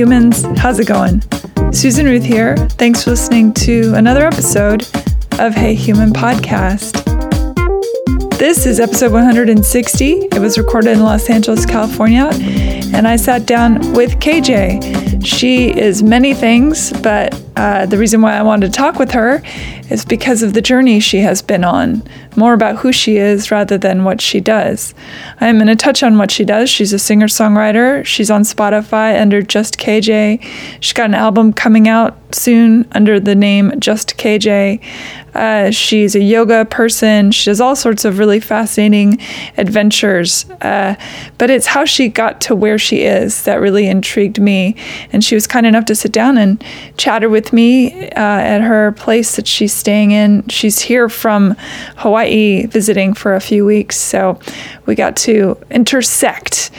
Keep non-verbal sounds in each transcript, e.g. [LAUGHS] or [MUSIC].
humans, how's it going? Susan Ruth here. Thanks for listening to another episode of Hey Human Podcast. This is episode 160. It was recorded in Los Angeles, California, and I sat down with KJ. She is many things, but uh, the reason why I wanted to talk with her is because of the journey she has been on, more about who she is rather than what she does. I'm going to touch on what she does. She's a singer songwriter. She's on Spotify under Just KJ. She's got an album coming out soon under the name Just KJ. Uh, she's a yoga person. She does all sorts of really fascinating adventures. Uh, but it's how she got to where she is that really intrigued me. And she was kind enough to sit down and chatter with me uh, at her place that she's staying in. She's here from Hawaii visiting for a few weeks. So we got to intersect.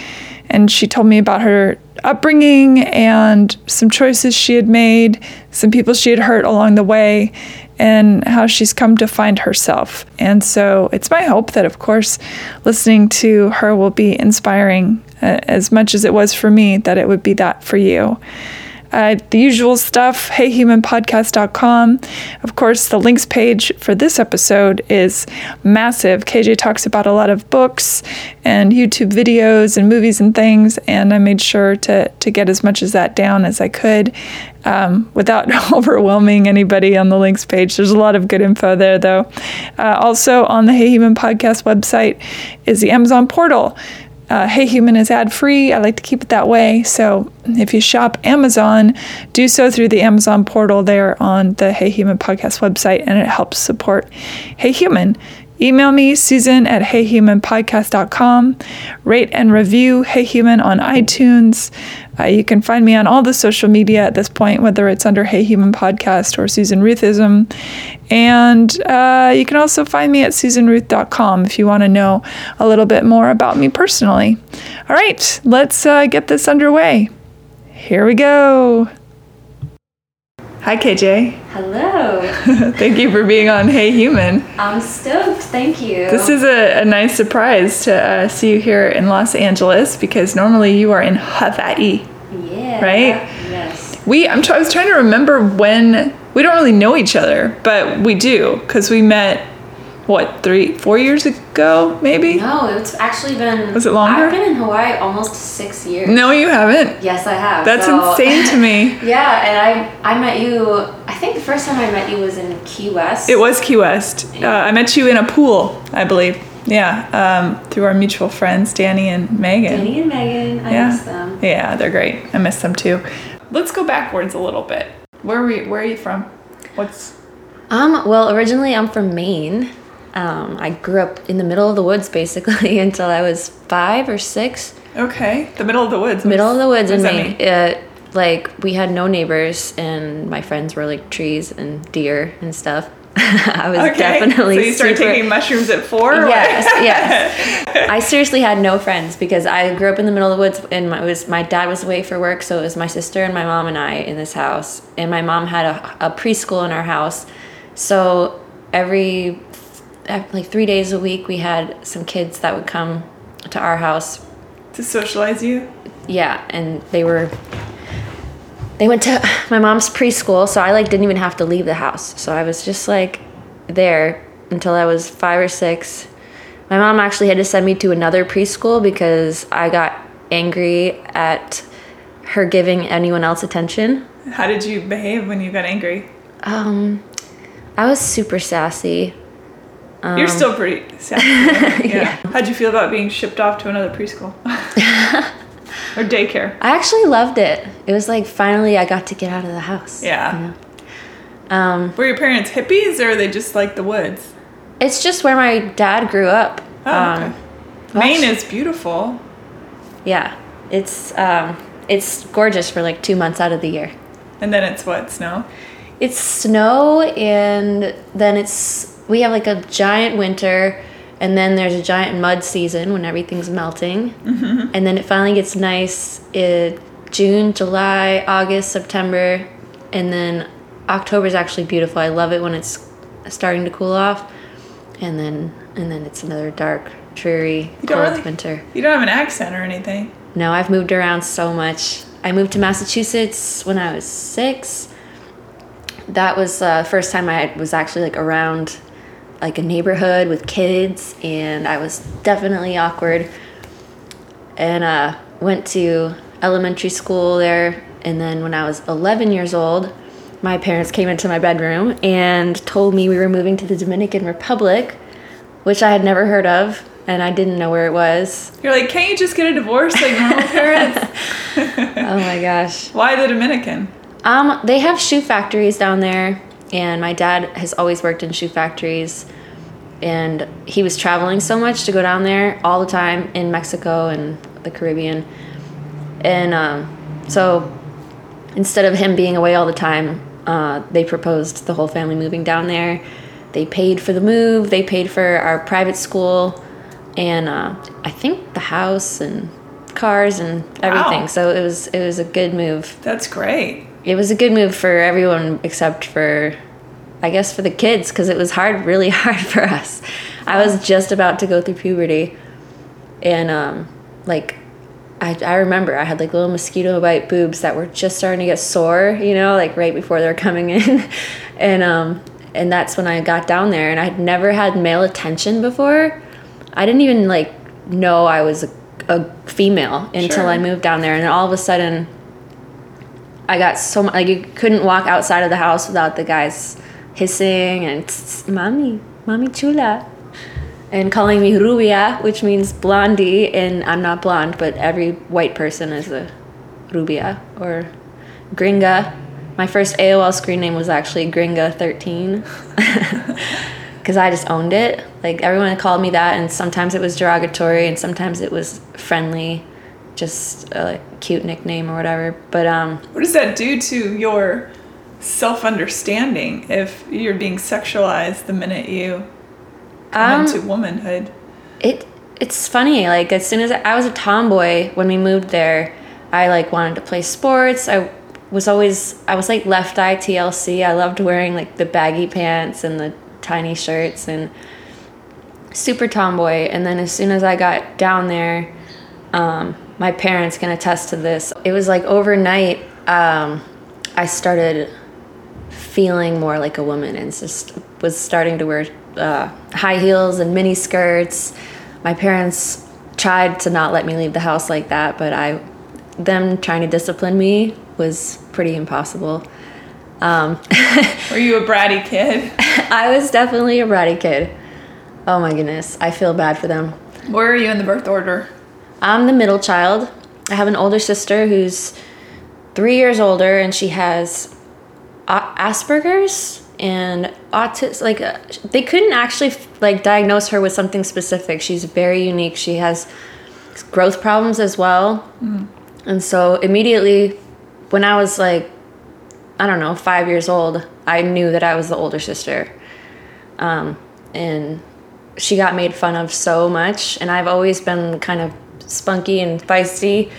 And she told me about her upbringing and some choices she had made, some people she had hurt along the way, and how she's come to find herself. And so it's my hope that, of course, listening to her will be inspiring uh, as much as it was for me, that it would be that for you. Uh, the usual stuff, heyhumanpodcast.com. Of course, the links page for this episode is massive. KJ talks about a lot of books and YouTube videos and movies and things, and I made sure to, to get as much as that down as I could um, without [LAUGHS] overwhelming anybody on the links page. There's a lot of good info there, though. Uh, also, on the Hey Human Podcast website is the Amazon portal. Uh, hey Human is ad free. I like to keep it that way. So if you shop Amazon, do so through the Amazon portal there on the Hey Human podcast website, and it helps support Hey Human. Email me, Susan at heyhumanpodcast.com. Rate and review Hey Human on iTunes. Uh, you can find me on all the social media at this point, whether it's under Hey Human Podcast or Susan Ruthism. And uh, you can also find me at susanruth.com if you want to know a little bit more about me personally. All right, let's uh, get this underway. Here we go. Hi, KJ. Hello. [LAUGHS] Thank you for being on Hey Human. I'm stoked. Thank you. This is a, a nice surprise to uh, see you here in Los Angeles because normally you are in Hawaii. yeah. right? Yes. We, I'm I was trying to remember when we don't really know each other, but we do because we met what three, four years ago, maybe. No, it's actually been. Was it longer? I've been in Hawaii almost six years. No, you haven't. Yes, I have. That's so- insane to me. [LAUGHS] Yeah, and I I met you. I think the first time I met you was in Key West. It was Key West. Uh, I met you in a pool, I believe. Yeah, um, through our mutual friends, Danny and Megan. Danny and Megan. I yeah, miss them. yeah, they're great. I miss them too. Let's go backwards a little bit. Where are you, Where are you from? What's Um. Well, originally I'm from Maine. Um. I grew up in the middle of the woods basically [LAUGHS] until I was five or six. okay? The middle of the woods. middle of the woods in Maine. mean? Uh, like we had no neighbors, and my friends were like trees and deer and stuff. [LAUGHS] I was Okay. definitely So you started super- taking mushrooms at four. Yes, yes. [LAUGHS] I seriously had no friends because I grew up in the middle of the woods, and my, it was my dad was away for work, so it was my sister and my mom and I in this house, and my mom had a, a preschool in our house, so every like three days a week we had some kids that would come to our house. To socialize you. yeah and they were they went to my mom's preschool so i like didn't even have to leave the house. So i was just like there until i was five or six. My mom actually had to send me to another preschool because i got angry at her giving anyone else attention. How did you behave when you got angry? um i was super sassy You're still pretty sassy. [LAUGHS] yeah. Yeah. How'd you feel about being shipped off to another preschool [LAUGHS] or daycare? i actually loved it it was like finally i got to get out of the house Yeah. um Were your parents hippies or are they just like the woods? it's just where my dad grew up Oh, um, okay. well, Maine is beautiful. Yeah, it's um, it's gorgeous for like two months out of the year. And then it's what, snow? It's snow, and then it's we have like a giant winter, and then there's a giant mud season when everything's melting, and then it finally gets nice in June, July, August, September, and then October is actually beautiful. I love it when it's starting to cool off, and then and then it's another dark, dreary, cold really- winter. You don't have an accent or anything. No, I've moved around so much. I moved to Massachusetts when I was six. That was the uh, first time I was actually like around like a neighborhood with kids, and I was definitely awkward. And uh, went to elementary school there, and then when I was 11 years old, my parents came into my bedroom and told me we were moving to the Dominican Republic, which I had never heard of and I didn't know where it was. You're like, can't you just get a divorce like normal [LAUGHS] parents? oh my gosh. Why the Dominican? Um, they have shoe factories down there, and my dad has always worked in shoe factories, and he was traveling so much to go down there all the time in Mexico and the Caribbean, and um, so instead of him being away all the time, uh, they proposed the whole family moving down there. They paid for the move. They paid for our private school and uh, I think the house and cars and everything. Wow. So it was it was a good move. That's great. It was a good move for everyone except for I guess for the kids because it was hard, really [LAUGHS] hard for us. I was just about to go through puberty, and um, like I, I remember I had like little mosquito bite boobs that were just starting to get sore, you know, like right before they're coming in, [LAUGHS] and um, and that's when I got down there, and I had never had male attention before, I didn't even like know I was a, a female until sure. I moved down there, and all of a sudden, I got so much like you couldn't walk outside of the house without the guys hissing and mommy, mommy chula, and calling me rubia, which means blondie, and I'm not blonde, but every white person is a rubia or gringa. My first AOL screen name was actually Gringa13. because [LAUGHS] I just owned it. Like everyone called me that, and sometimes it was derogatory, and sometimes it was friendly, just a cute nickname or whatever. But um, what does that do to your self understanding if you're being sexualized the minute you come um, into womanhood? It it's funny. Like as soon as I, I was a tomboy when we moved there, I like wanted to play sports. I was always I was like left eye TLC. I loved wearing like the baggy pants and the tiny shirts and super tomboy. And then as soon as I got down there, um, my parents can attest to this. It was like overnight, um, I started feeling more like a woman and just was starting to wear uh, high heels and mini skirts. My parents tried to not let me leave the house like that, but I, them trying to discipline me was pretty impossible. Um, [LAUGHS] Were you a bratty kid? [LAUGHS] I was definitely a bratty kid. Oh my goodness, I feel bad for them. Where are you in the birth order? I'm the middle child. I have an older sister who's three years older, and she has Asperger's and autism. Like uh, they couldn't actually like diagnose her with something specific. She's very unique. She has growth problems as well, mm. and so immediately when I was like I don't know, five years old, I knew that I was the older sister. Um, and she got made fun of so much. And I've always been kind of spunky and feisty.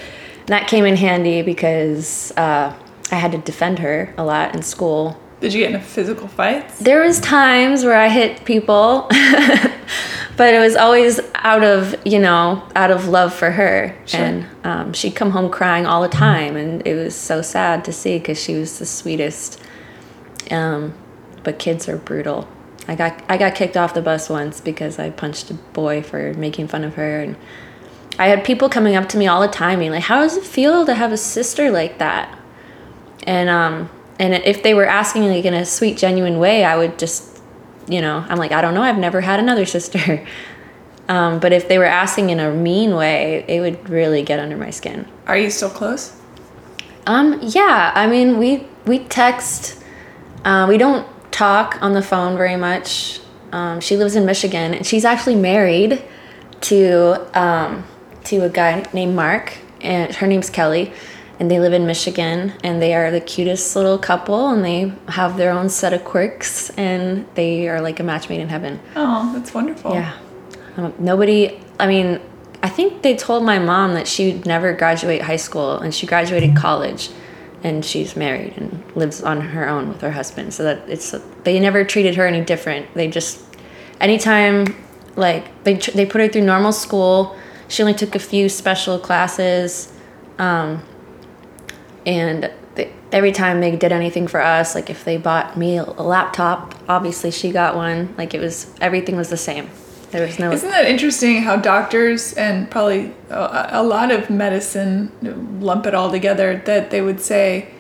And that came in handy because uh, I had to defend her a lot in school. Did you get into physical fights? There was times where I hit people. [LAUGHS] but it was always out of you know out of love for her sure. and um, she'd come home crying all the time and it was so sad to see because she was the sweetest um, but kids are brutal i got i got kicked off the bus once because i punched a boy for making fun of her and i had people coming up to me all the time being like how does it feel to have a sister like that and um and if they were asking like in a sweet genuine way i would just you know, I'm like, I don't know. I've never had another [LAUGHS] sister. Um, but if they were asking in a mean way, it would really get under my skin. Are you still close? Um, yeah. I mean, we we text. Uh, we don't talk on the phone very much. Um, she lives in Michigan, and she's actually married to um, to a guy named Mark, and her name's Kelly and they live in Michigan and they are the cutest little couple and they have their own set of quirks and they are like a match made in heaven. Oh, that's wonderful. Yeah. Um, nobody, I mean, I think they told my mom that she'd never graduate high school and she graduated college and she's married and lives on her own with her husband. So that it's, they never treated her any different. They just, anytime, like, they, they put her through normal school. She only took a few special classes. Um, and they, every time they did anything for us, like if they bought me a laptop, obviously she got one. Like it was everything was the same. There was no. Isn't that interesting how doctors and probably a, a lot of medicine lump it all together that they would say,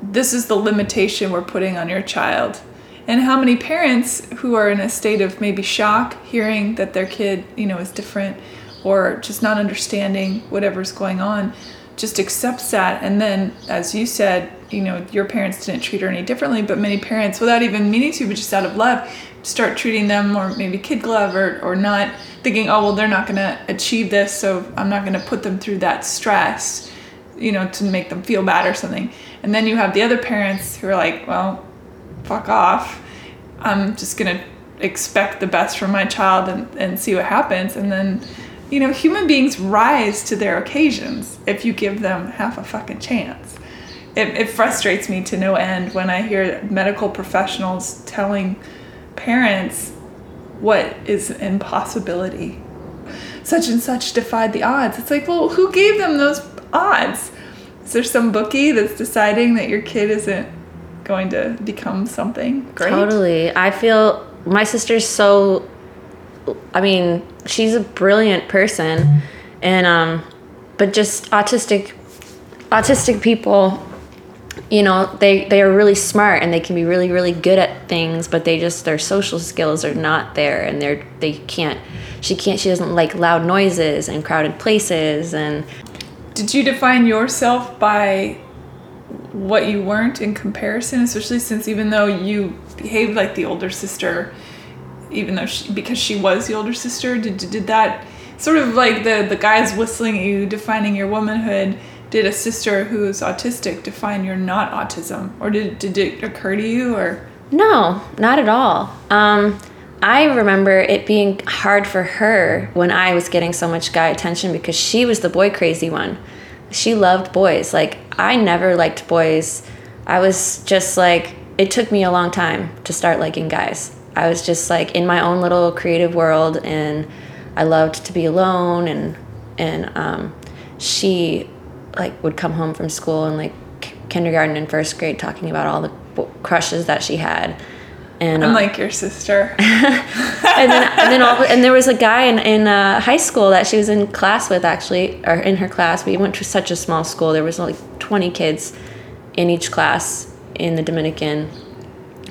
this is the limitation we're putting on your child. And how many parents who are in a state of maybe shock hearing that their kid, you know, is different or just not understanding whatever's going on just accepts that. And then as you said you know your parents didn't treat her any differently but many parents without even meaning to but just out of love start treating them or maybe kid glove or, or not thinking oh well they're not going to achieve this so i'm not going to put them through that stress you know to make them feel bad or something. And then you have the other parents who are like well fuck off. I'm just going to expect the best from my child and, and see what happens. And then you know, human beings rise to their occasions if you give them half a fucking chance. It, it frustrates me to no end when I hear medical professionals telling parents what is an impossibility. Such and such defied the odds. It's like, well, who gave them those odds? Is there some bookie that's deciding that your kid isn't going to become something great? Totally. I feel my sister's so I mean, she's a brilliant person, and um, but just autistic, autistic people, you know, they they are really smart and they can be really really good at things, but they just their social skills are not there, and they're they can't. She can't. She doesn't like loud noises and crowded places. And did you define yourself by what you weren't in comparison, especially since even though you behaved like the older sister even though she, because she was the older sister did, did that sort of like the the guys whistling at you defining your womanhood did a sister who is autistic define your not autism? Or did, did it occur to you or? No not at all. Um, i remember it being hard for her when i was getting so much guy attention because she was the boy crazy one. She loved boys. Like i never liked boys. I was just like it took me a long time to start liking guys I was just like in my own little creative world and I loved to be alone and and um, she like would come home from school and like kindergarten and first grade talking about all the crushes that she had and I'm um, like your sister. [LAUGHS] and then and then all and there was a guy in in uh, high school that she was in class with actually or in her class. We went to such a small school. There was like 20 kids in each class in the Dominican,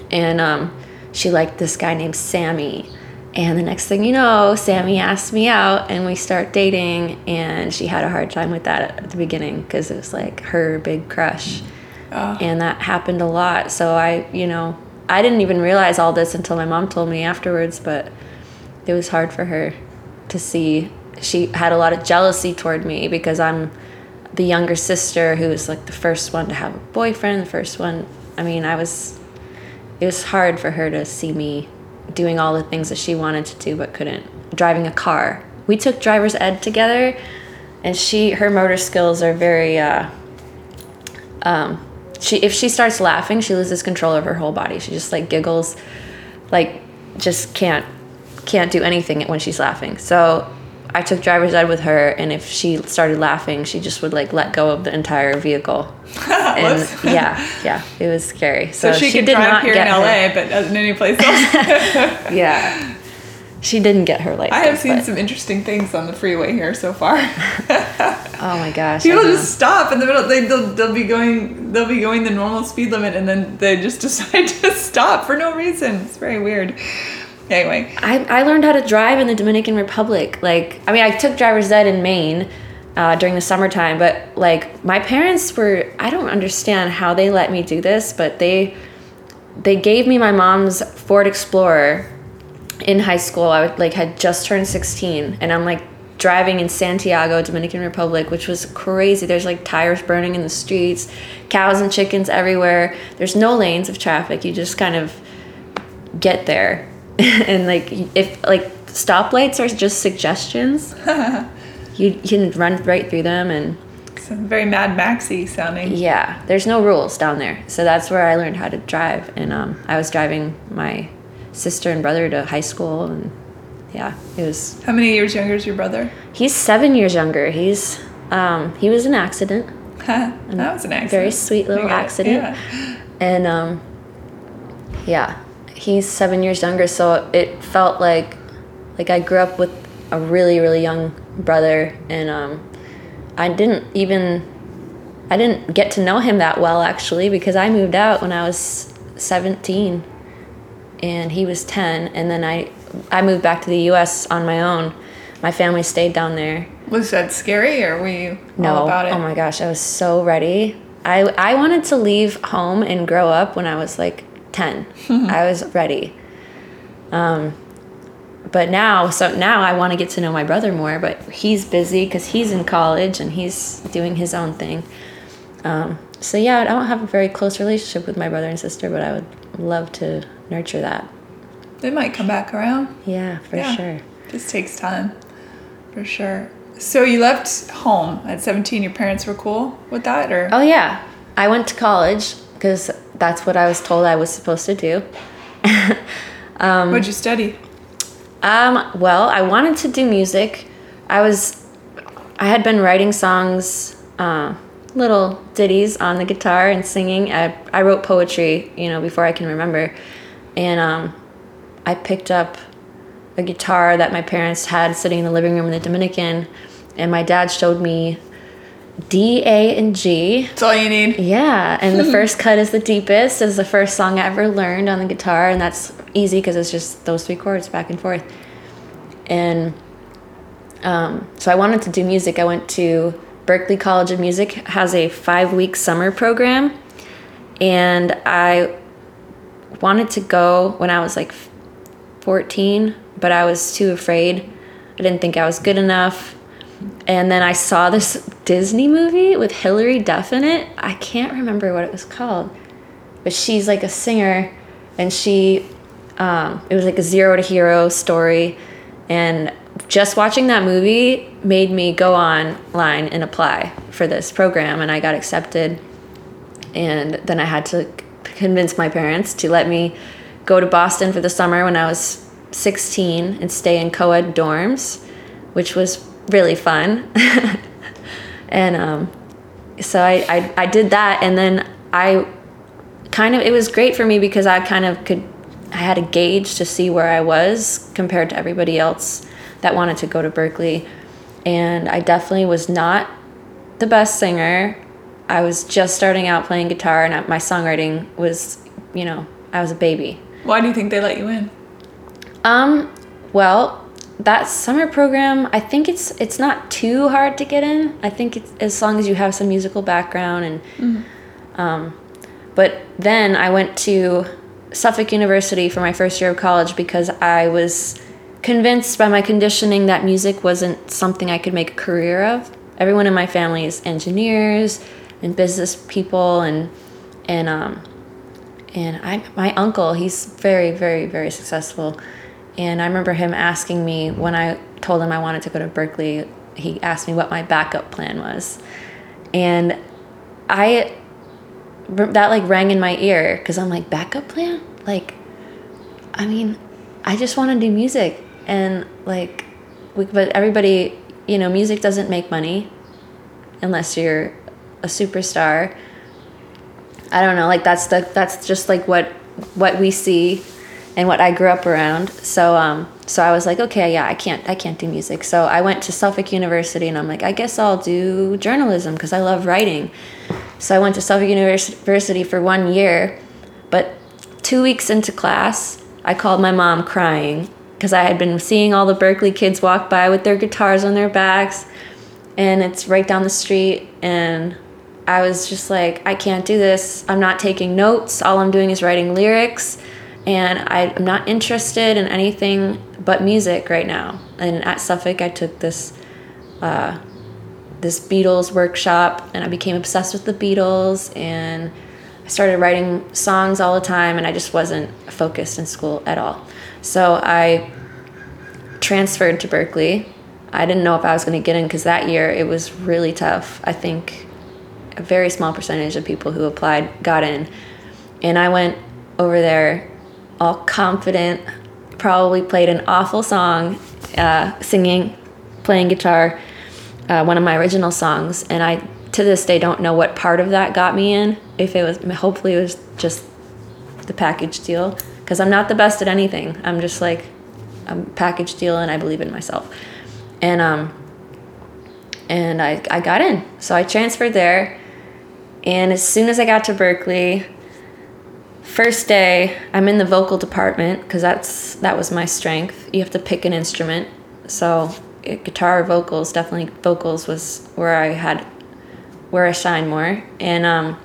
and um, she liked this guy named Sammy. And the next thing you know, Sammy asked me out and we start dating. And she had a hard time with that at the beginning because it was like her big crush. Oh. And that happened a lot. So I, you know, I didn't even realize all this until my mom told me afterwards, but it was hard for her to see. She had a lot of jealousy toward me because I'm the younger sister who was like the first one to have a boyfriend, the first one. I mean, I was it was hard for her to see me doing all the things that she wanted to do but couldn't. Driving a car. We took driver's ed together, and she her motor skills are very. Uh, um, she if she starts laughing, she loses control of her whole body. She just like giggles, like just can't can't do anything when she's laughing. So I took driver's ed with her, and if she started laughing, she just would like let go of the entire vehicle. [LAUGHS] and yeah, yeah, it was scary. So, so she, she, could did drive not here in LA, her. but not in any place [LAUGHS] else. [LAUGHS] yeah, she didn't get her license. I have seen but... some interesting things on the freeway here so far. oh my gosh! People just stop in the middle. They they'll, they'll be going they'll be going the normal speed limit, and then they just decide to stop for no reason. It's very weird anyway. I, I learned how to drive in the Dominican Republic. Like, I mean, I took driver's ed in Maine uh, during the summertime, but like my parents were, I don't understand how they let me do this, but they they gave me my mom's Ford Explorer in high school. I like had just turned 16, and I'm like driving in Santiago, Dominican Republic, which was crazy. There's like tires burning in the streets, cows and chickens everywhere. There's no lanes of traffic. You just kind of get there. [LAUGHS] and like if like stoplights are just suggestions [LAUGHS] you, can run right through them and it's very mad maxy sounding yeah there's no rules down there so that's where i learned how to drive and um, i was driving my sister and brother to high school and yeah it was how many years younger is your brother he's seven years younger he's um, he was an accident [LAUGHS] that was an accident. Very sweet little it. accident. Yeah. And um, yeah, he's seven years younger, so it felt like like I grew up with a really really young brother, and um, I didn't even I didn't get to know him that well actually because I moved out when I was seventeen, and he was ten, and then I I moved back to the U.S. on my own. My family stayed down there, Was that scary or were you no. all about it? Oh my gosh, I was so ready. I I wanted to leave home and grow up when I was like 10. I was ready. Um but now so now I want to get to know my brother more, but he's busy cuz he's in college and he's doing his own thing. Um so yeah, I don't have a very close relationship with my brother and sister, but I would love to nurture that. They might come back around. Yeah, for Yeah. sure. Just takes time, for sure. So you left home at 17. Your parents were cool with that, or Oh yeah, I went to college because that's what I was told I was supposed to do. [LAUGHS] um, what'd you study? Um, well, I wanted to do music. I was, I had been writing songs, uh, little ditties on the guitar and singing. I, I wrote poetry, you know, before I can remember. And um, I picked up a guitar that my parents had sitting in the living room in the Dominican. And my dad showed me D, A, and G. That's all you need. Yeah, and the [LAUGHS] first cut is the deepest. Is the first song I ever learned on the guitar, and that's easy because it's just those three chords back and forth. And um, so I wanted to do music. I went to Berklee College of Music has a five week summer program, and I wanted to go when I was like 14, but I was too afraid. I didn't think I was good enough. And then I saw this Disney movie with Hilary Duff in it. I can't remember what it was called, but she's like a singer, and she, um, it was like a zero to hero story, and just watching that movie made me go online and apply for this program, and I got accepted. And then I had to convince my parents to let me go to Boston for the summer when I was 16 and stay in co ed dorms, which was really fun. [LAUGHS] and um, so I, I, I did that, and then I kind of, it was great for me because I kind of could, I had a gauge to see where I was compared to everybody else that wanted to go to Berklee. And I definitely was not the best singer. I was just starting out playing guitar, and my songwriting was, you know, I was a baby. Why do you think they let you in? Um, well, that summer program, I think it's it's not too hard to get in. I think it's as long as you have some musical background and um but then I went to Suffolk University for my first year of college because I was convinced by my conditioning that music wasn't something I could make a career of. Everyone in my family is engineers and business people and and um and I my uncle he's very very very successful and I remember him asking me when I told him I wanted to go to Berklee he asked me what my backup plan was. And I that like rang in my ear because I'm like backup plan? Like I mean I just want to do music. And like we, but everybody you know music doesn't make money unless you're a superstar. I don't know, like that's the that's just like what what we see and what I grew up around. So um so I was like, okay, yeah, I can't I can't do music. So I went to Suffolk University and I'm like, I guess I'll do journalism because I love writing. So I went to Suffolk University for 1 year, but 2 weeks into class, I called my mom crying because I had been seeing all the Berklee kids walk by with their guitars on their backs and it's right down the street and I was just like, I can't do this. I'm not taking notes. All I'm doing is writing lyrics, and I, I'm not interested in anything but music right now. And at Suffolk, I took this uh, this Beatles workshop, and I became obsessed with the Beatles, and I started writing songs all the time, and I just wasn't focused in school at all. So I transferred to Berklee. I didn't know if I was going to get in because that year it was really tough. I think a very small percentage of people who applied got in. And I went over there all confident, probably played an awful song, uh, singing, playing guitar, uh, one of my original songs. And I to this day don't know what part of that got me in. If it was, hopefully, it was just the package deal because I'm not the best at anything. I'm just like I'm package deal and I believe in myself. And um and I I got in. So I transferred there. And as soon as I got to Berklee, first day, I'm in the vocal department because that's that was my strength. You have to pick an instrument. So guitar vocals definitely vocals was where I had where I shine more. And um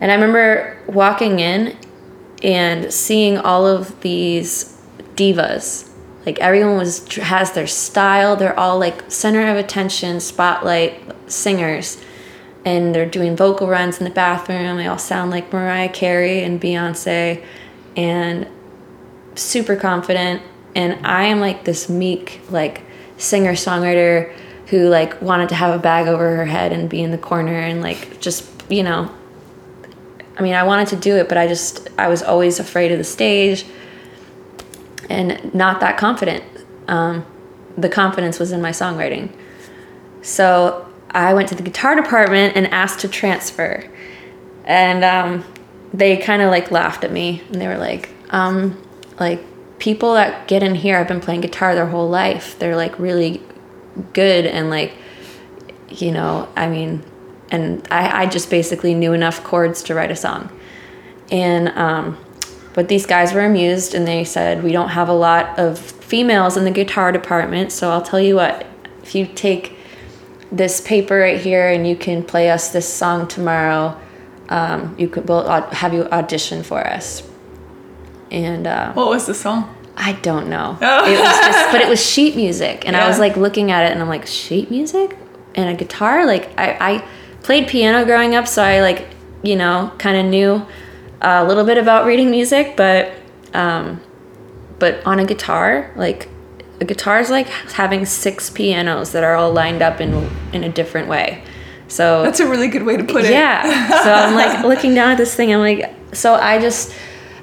and I remember walking in and seeing all of these divas like everyone was has their style they're all like center of attention spotlight singers and they're doing vocal runs in the bathroom they all sound like mariah carey and beyonce and super confident and i am like this meek like singer songwriter who like wanted to have a bag over her head and be in the corner and like just you know I mean, I wanted to do it, but I just, I was always afraid of the stage and not that confident. Um, the confidence was in my songwriting. So I went to the guitar department and asked to transfer. And um, they kind of like laughed at me and they were like, um, like, people that get in here have been playing guitar their whole life. They're like really good and like, you know, I mean, and I, I just basically knew enough chords to write a song. And um, but these guys were amused and they said we don't have a lot of females in the guitar department, so I'll tell you what, if you take this paper right here and you can play us this song tomorrow, um, you could we'll have you audition for us. And uh, what was the song? I don't know. Oh. It was just, but it was [LAUGHS] sheet music, and yeah. I was like looking at it, and I'm like, sheet music and a guitar. Like I, I played piano growing up, so I like, you know, kind of knew a little bit about reading music, but um, but on a guitar, like a guitar is like having six pianos that are all lined up in in a different way. So that's a really good way to put it. Yeah. so I'm like [LAUGHS] looking down at this thing. I'm like, so I just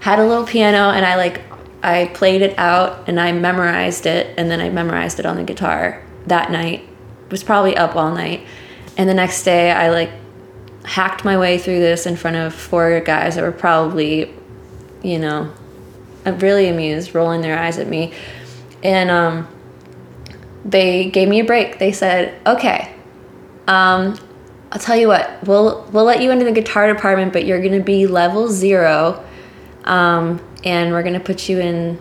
had a little piano and I like I played it out and I memorized it and then I memorized it on the guitar that night. Was probably up all night and the next day, I like hacked my way through this in front of four guys that were probably, you know, really amused, rolling their eyes at me. And um, they gave me a break. They said, "Okay, um, I'll tell you what. We'll we'll let you into the guitar department, but you're gonna be level zero, um, and we're gonna put you in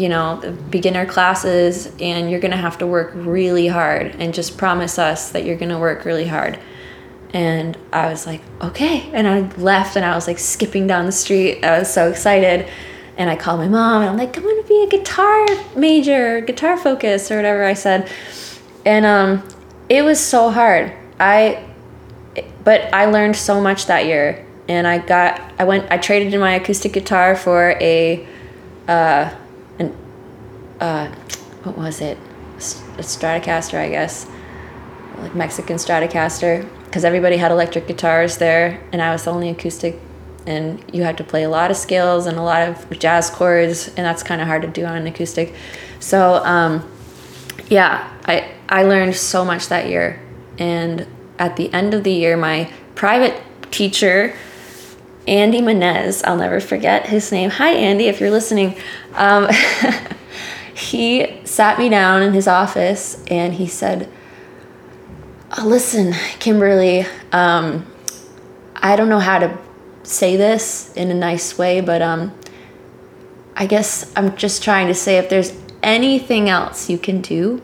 you know, beginner classes and you're to have to work really hard and just promise us that you're to work really hard. And I was like, okay. And I left and I was like skipping down the street. I was so excited. And I called my mom and I'm like, going to be a guitar major, guitar focus or whatever I said. And um, it was so hard. I, but I learned so much that year. And I got, I went, I traded in my acoustic guitar for a, uh, an, uh, what was it? A Stratocaster, I guess, like Mexican Stratocaster, because everybody had electric guitars there, and I was the only acoustic. And you had to play a lot of scales and a lot of jazz chords, and that's kind of hard to do on an acoustic. So, um, yeah, I I learned so much that year, and at the end of the year, my private teacher Andy Menez. I'll never forget his name. Hi, Andy, if you're listening. Um, [LAUGHS] he sat me down in his office and he said, oh, Listen, Kimberly, um, I don't know how to say this in a nice way, but um, I guess I'm just trying to say if there's anything else you can do,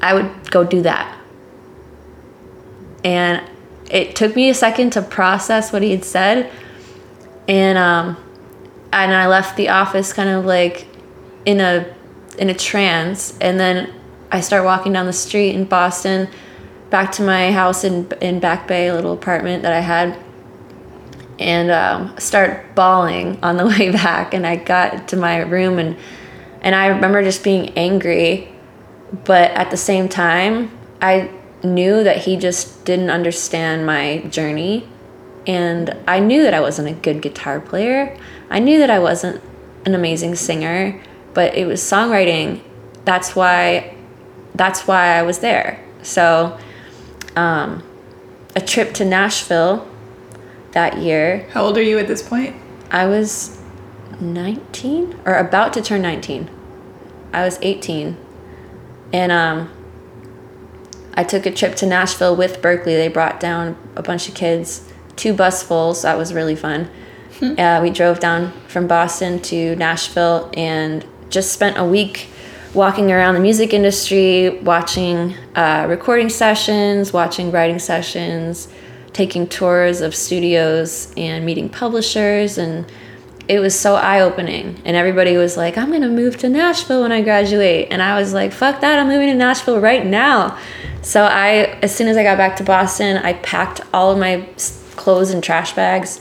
I would go do that. And it took me a second to process what he had said. And um, and I left the office kind of like in a in a trance and then I start walking down the street in Boston back to my house in in Back Bay, a little apartment that I had, and um, start bawling on the [LAUGHS] way back. And I got to my room and and I remember just being angry, but at the same time, I knew that he just didn't understand my journey, and I knew that I wasn't a good guitar player. I knew that I wasn't an amazing singer but it was songwriting. That's why that's why I was there. So um, a trip to Nashville that year. How old are you at this point? I was 19 or about to turn 19. I was 18. And um, I took a trip to Nashville with Berklee. They brought down a bunch of kids, two busfuls. That was really fun. uh, we drove down from Boston to Nashville and just spent a week walking around the music industry, watching uh, recording sessions, watching writing sessions, taking tours of studios, and meeting publishers. And it was so eye opening. And everybody was like, I'm going to move to Nashville when I graduate. And I was like, fuck that, I'm moving to Nashville right now. So I, as soon as I got back to Boston, I packed all of my clothes and trash bags,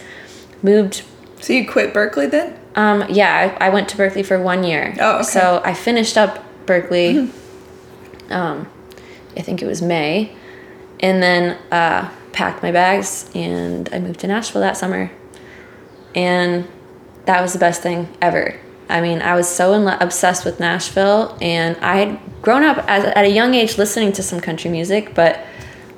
moved. So you quit Berklee then? Um, yeah, I, I went to Berklee for one year. Oh, okay. So I finished up Berklee. um, I think it was May, and then uh, packed my bags and I moved to Nashville that summer, and that was the best thing ever. I mean, I was so in obsessed with Nashville, and I had grown up as, at a young age listening to some country music, but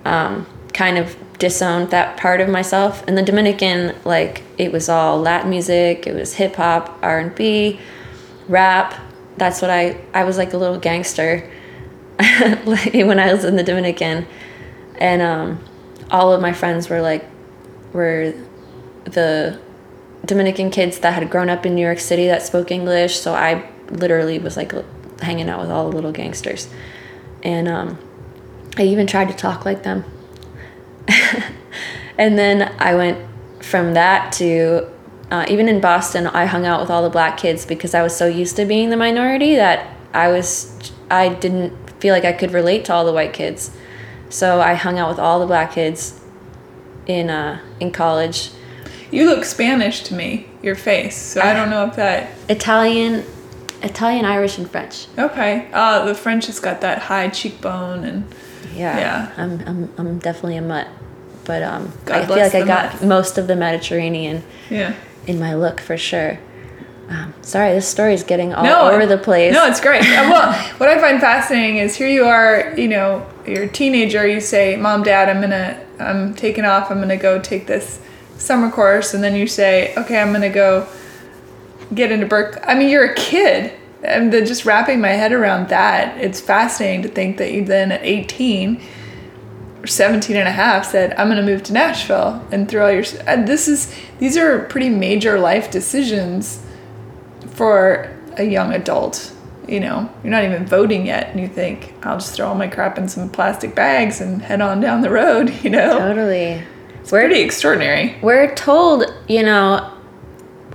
um, kind of disowned that part of myself. In the Dominican, like it was all Latin music, it was hip hop, R and B, rap. That's what I I was like a little gangster [LAUGHS] when I was in the Dominican, and um, all of my friends were like were the Dominican kids that had grown up in New York City that spoke English. So I literally was like hanging out with all the little gangsters. And um, I even tried to talk like them. [LAUGHS] and then I went from that to uh, even in Boston, I hung out with all the black kids because I was so used to being the minority that I was I didn't feel like I could relate to all the white kids. So I hung out with all the black kids in uh, in college. You look Spanish to me, your face. So I don't know if that. Italian, Italian, Irish, and French. Okay. Uh, the French has got that high cheekbone and. Yeah. Yeah. I'm I'm I'm definitely a mutt, but um, God I feel like I got mutts. most of the Mediterranean Yeah. in my look for sure. Um, sorry, this story is getting all no, over the place. No, it's great. [LAUGHS] Uh, well, what I find fascinating is here you are, you know, you're a teenager. You say, "Mom, Dad, I'm gonna, I'm taking off. I'm gonna go take this summer course," and then you say, "Okay, I'm gonna go get into Berklee." I mean, you're a kid. And then just wrapping my head around that, it's fascinating to think that you then at 18 or 17 and a half said, I'm going to move to Nashville and through all your, and this is, these are pretty major life decisions for a young adult. You know, you're not even voting yet, and you think, I'll just throw all my crap in some plastic bags and head on down the road, [LAUGHS] you know? totally. It's pretty extraordinary. we're told, you know,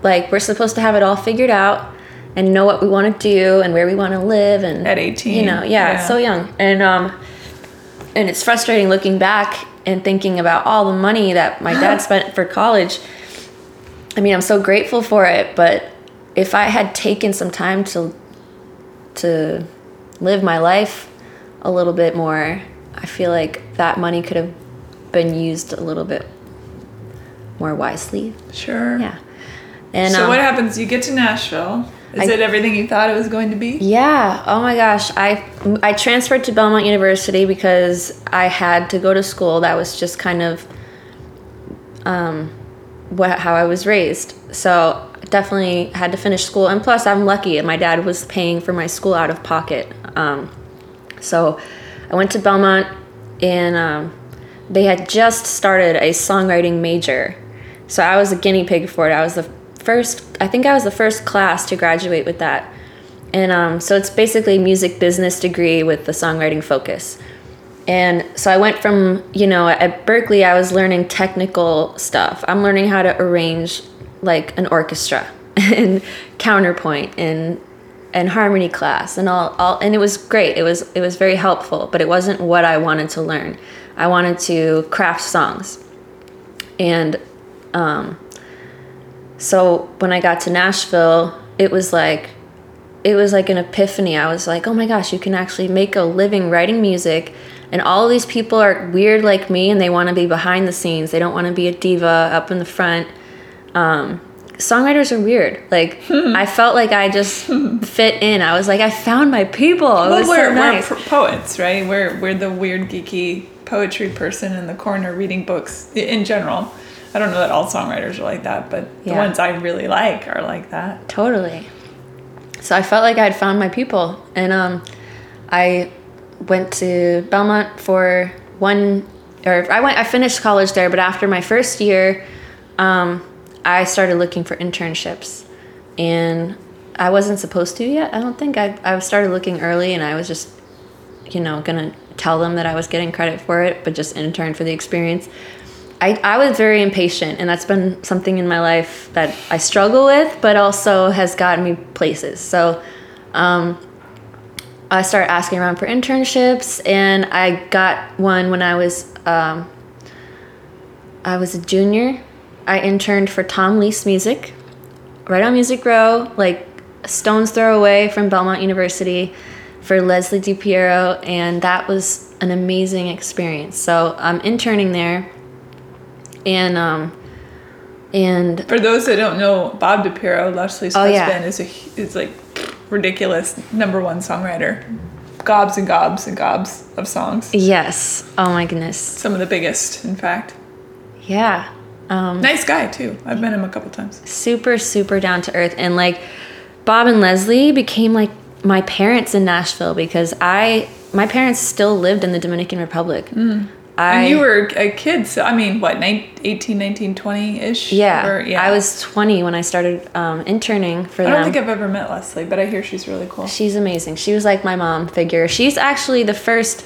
like we're supposed to have it all figured out and know what we want to do and where we want to live and At 18, you know, yeah, yeah. so young. And um and it's frustrating looking back and thinking about all the money that my dad [GASPS] spent for college. I mean, I'm so grateful for it, but if I had taken some time to to live my life a little bit more, I feel like that money could have been used a little bit more wisely. Sure. Yeah. And so um, what happens? You get to Nashville. Is I- it everything you thought it was going to be? Yeah. Oh my gosh. I I transferred to Belmont University because I had to go to school. That was just kind of um what how I was raised. So definitely had to finish school. And plus, I'm lucky. My dad was paying for my school out of pocket. Um, so I went to Belmont, and um, they had just started a songwriting major. So I was a guinea pig for it. I was the first. I think I was the first class to graduate with that. And um, so it's basically a music business degree with the songwriting focus. And so I went from, you know, at Berklee, I was learning technical stuff. I'm learning how to arrange like an orchestra [LAUGHS] and counterpoint and and harmony class and all, all and it was great. It was it was very helpful, but it wasn't what I wanted to learn. I wanted to craft songs. And um, so when I got to Nashville, it was like it was like an epiphany. I was like, oh my gosh, you can actually make a living writing music. And all these people are weird like me and they want to be behind the scenes. They don't want to be a diva up in the front. Um, songwriters are weird. Like, [LAUGHS] I felt like I just [LAUGHS] fit in. I was like, I found my people. It Well, was we're, so nice. we're poets, right? We're we're the weird geeky poetry person in the corner reading books in general. I don't know that all songwriters are like that, but the ones I really like are like that. Totally. So I felt like I had found my people, and um, I went to Belmont for one, or I went. I finished college there, but after my first year, um, I started looking for internships, and I wasn't supposed to yet. I don't think I. I started looking early, and I was just, you know, gonna tell them that I was getting credit for it, but just intern for the experience. I, I was very impatient, and that's been something in my life that I struggle with, but also has gotten me places. So um, I started asking around for internships, and I got one when I was um, I was a junior. I interned for Tom Leis Music, right on Music Row, like a stone's throw away from Belmont University, for Leslie DiPiero, and that was an amazing experience. So I'm interning there and um and For those that don't know, Bob DiPiero, Leslie's Oh, yeah. husband, is a is like ridiculous number one songwriter. Gobs and gobs and gobs of songs. yes oh my goodness Some of the biggest, in fact. yeah um Nice guy too. I've met him a couple times. super super down to earth and like bob and leslie became like my parents in nashville because i my parents still lived in the dominican republic I. And you were a kid, so I mean, what, nine- 18, 19, 20 ish? yeah, i was 20 when i started um, interning for I them I don't think I've ever met Leslie, but I hear she's really cool. She's amazing. She was like my mom figure. She's actually the first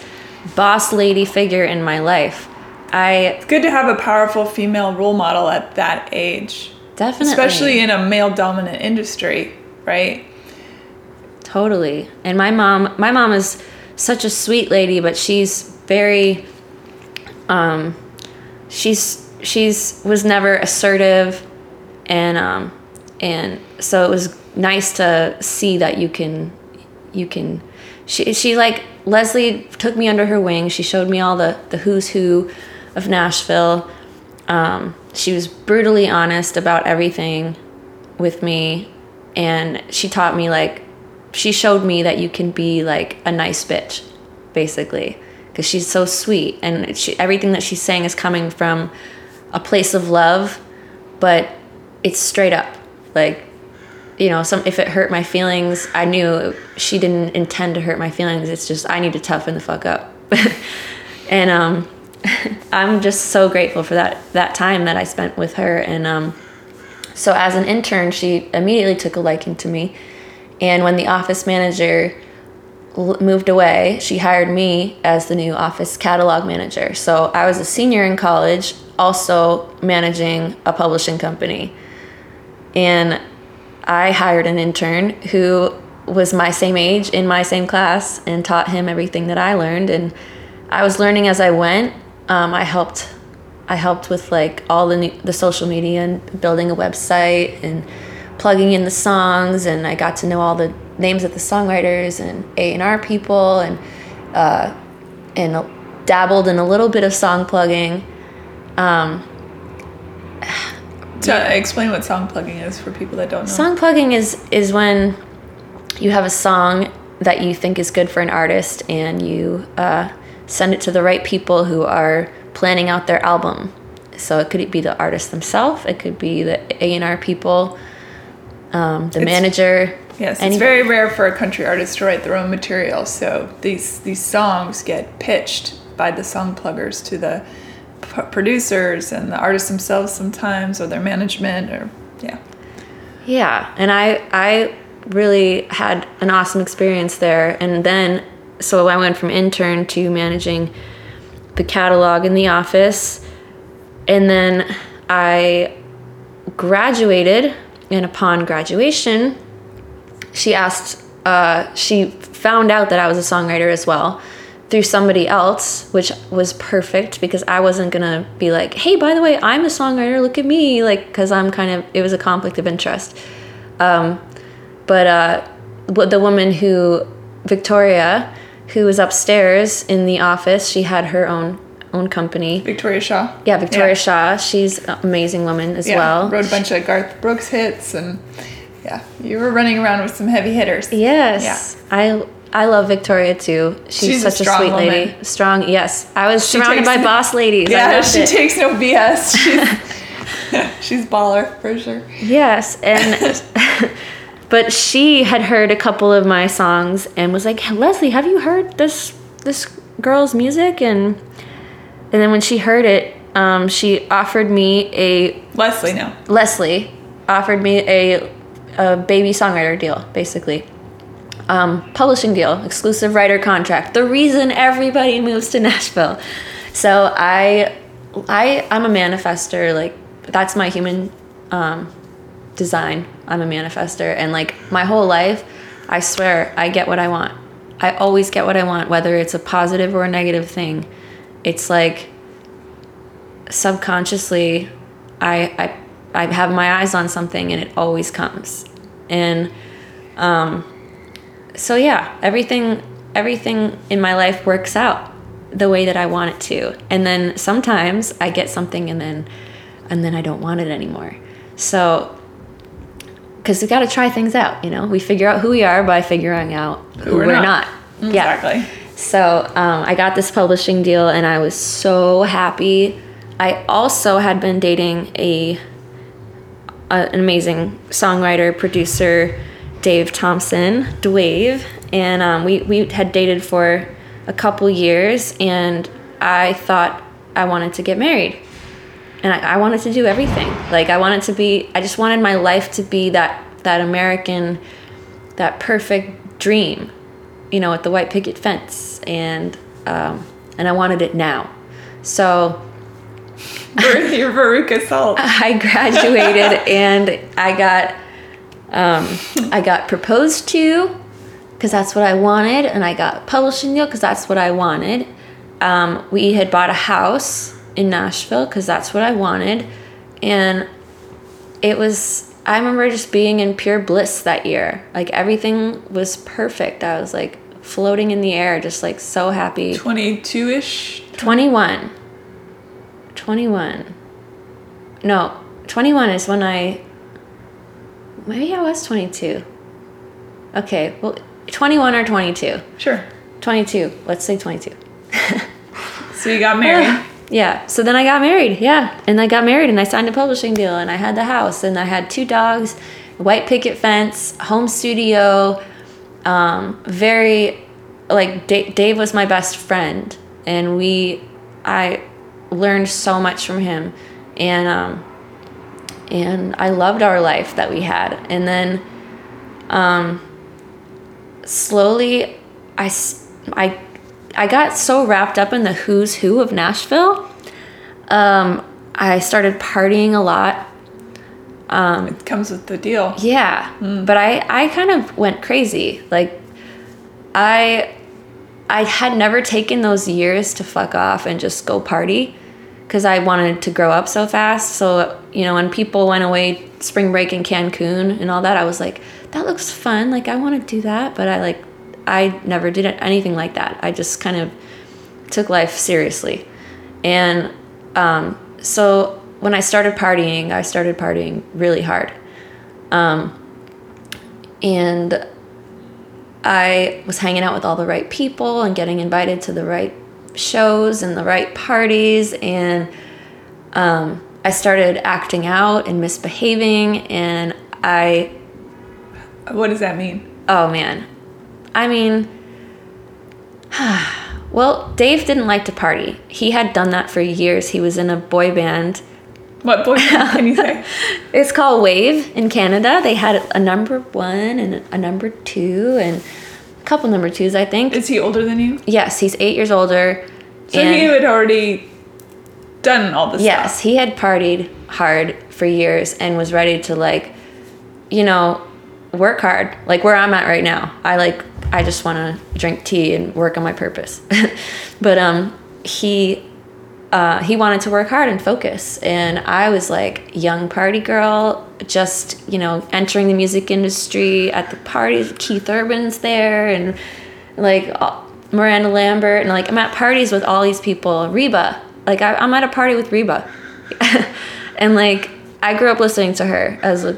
boss lady figure in my life. I It's good to have a powerful female role model at that age, definitely, especially in a male dominant industry, right? totally. And my mom, my mom is such a sweet lady, but she's very, um, she's she's was never assertive, and um, and so it was nice to see that you can, you can. She she like Leslie took me under her wing. She showed me all the the who's who of Nashville. Um, she was brutally honest about everything with me, and she taught me like she showed me that you can be like a nice bitch, basically, because she's so sweet and she, everything that she's saying is coming from a place of love, but it's straight up. Like, you know, some if it hurt my feelings, I knew she didn't intend to hurt my feelings. It's just I need to toughen the fuck up, [LAUGHS] and um, [LAUGHS] I'm just so grateful for that that time that I spent with her and um. So as an intern, she immediately took a liking to me. And when the office manager moved away, she hired me as the new office catalog manager. So I was a senior in college, also managing a publishing company. And I hired an intern who was my same age in my same class and taught him everything that I learned. And I was learning as I went. Um, I helped I helped with like all the new, the social media and building a website and plugging in the songs and I got to know all the names of the songwriters and A&R people and uh, and dabbled in a little bit of song plugging. To explain what song plugging is for people that don't know. Song plugging is is when you have a song that you think is good for an artist and you uh, send it to the right people who are planning out their album. So it could be the artist themselves, it could be the A&R people, um, the It's- manager. Yes, it's very rare for a country artist to write their own material. So these these songs get pitched by the song pluggers to the p- producers and the artists themselves sometimes, or their management, or yeah. Yeah, and I I really had an awesome experience there. And then so I went from intern to managing the catalog in the office, and then I graduated. And upon graduation, she asked. Uh, she found out that I was a songwriter as well through somebody else, which was perfect because I wasn't gonna be like, "Hey, by the way, I'm a songwriter. Look at me!" Like, because I'm kind of it was a conflict of interest. Um, but uh, the woman who Victoria, who was upstairs in the office, she had her own own company. Victoria Shaw. Yeah, Victoria Yeah. Shaw. She's an amazing woman as Yeah, well. wrote a bunch of Garth Brooks hits, and yeah, you were running around with some heavy hitters. Yes. I I love Victoria too. She's, She's such a, strong sweet lady. Strong, yes. I was She surrounded by boss ladies. Yeah, she it. takes no BS. [LAUGHS] She's, [LAUGHS] she's baller for sure. Yes, and [LAUGHS] but she had heard a couple of my songs and was like, "Leslie, have you heard this this girl's music?" And and then when she heard it, um, she offered me a Leslie, no. Leslie offered me a a baby songwriter deal, basically. Um, publishing deal, exclusive writer contract. The reason everybody [LAUGHS] moves to Nashville. So I, I, I'm a manifester. Like that's my human um, design. I'm a manifester, and like my whole life, I swear I get what I want. I always get what I want, whether it's a positive or a negative thing. It's like subconsciously, I I I have my eyes on something, and it always comes. And um, so yeah, everything everything in my life works out the way that I want it to. And then sometimes I get something, and then and then I don't want it anymore. So because we got to try things out, you know. We figure out who we are by figuring out who, we're we're, not. not. Yeah. Exactly. So um, I got this publishing deal, and I was so happy. I also had been dating a, an amazing songwriter producer, Dave Thompson, Dwave, and um, we we had dated for a couple years, and I thought I wanted to get married and I, I wanted to do everything. Like I wanted to be, I just wanted my life to be that that American, that perfect dream, you know, with the white picket fence, and um, and I wanted it now. So Ver- Your Veruca Salt. [LAUGHS] I graduated [LAUGHS] and I got um, I got proposed to because that's what I wanted, and I got a publishing deal because that's what I wanted. Um, we had bought a house in Nashville because that's what I wanted, and it was. I remember just being in pure bliss that year. Like everything was perfect. I was like floating in the air, just like so happy. 22 ish. 21. 21. No, 21 is when I. Maybe I was 22. Okay, well, 21 or 22. Sure. 22. Let's say 22. [LAUGHS] So you got married. [SIGHS] Yeah, so then I got married. Yeah, and I got married and I signed a publishing deal and I had the house and I had two dogs, white picket fence, home studio. Um, very, like Da- Dave was my best friend and we, I learned so much from him, and um, and I loved our life that we had. And then, um, slowly, I I I got so wrapped up in the who's who of Nashville. Um, I started partying a lot. Um, it comes with the deal. Yeah, but I I kind of went crazy. Like I I had never taken those years to fuck off and just go party because I wanted to grow up so fast. So, you know, when people went away spring break in Cancun and all that, I was like, that looks fun. Like I want to do that, but I like I never did anything like that. I just kind of took life seriously. And um, so when I started partying, I started partying really hard. Um, and I was hanging out with all the right people and getting invited to the right shows and the right parties. And um, I started acting out and misbehaving. And I, What does that mean? oh man, I mean, [SIGHS] well, Dave didn't like to party. He had done that for years. He was in a boy band. What boyfriend [LAUGHS] can you say? It's called Wave in Canada. They had a number one and a number two and a couple number twos, I think. Is he older than you? Yes, he's eight years older. So he had already done all this yes, stuff. he had partied hard for years and was ready to like, you know, work hard. Like where I'm at right now. I like I just want to drink tea and work on my purpose. [LAUGHS] but um he uh, he wanted to work hard and focus and i was like young party girl just you know entering the music industry at the parties keith urban's there and like uh, miranda lambert and like i'm at parties with all these people reba like I, i'm at a party with reba [LAUGHS] and like i grew up listening to her as a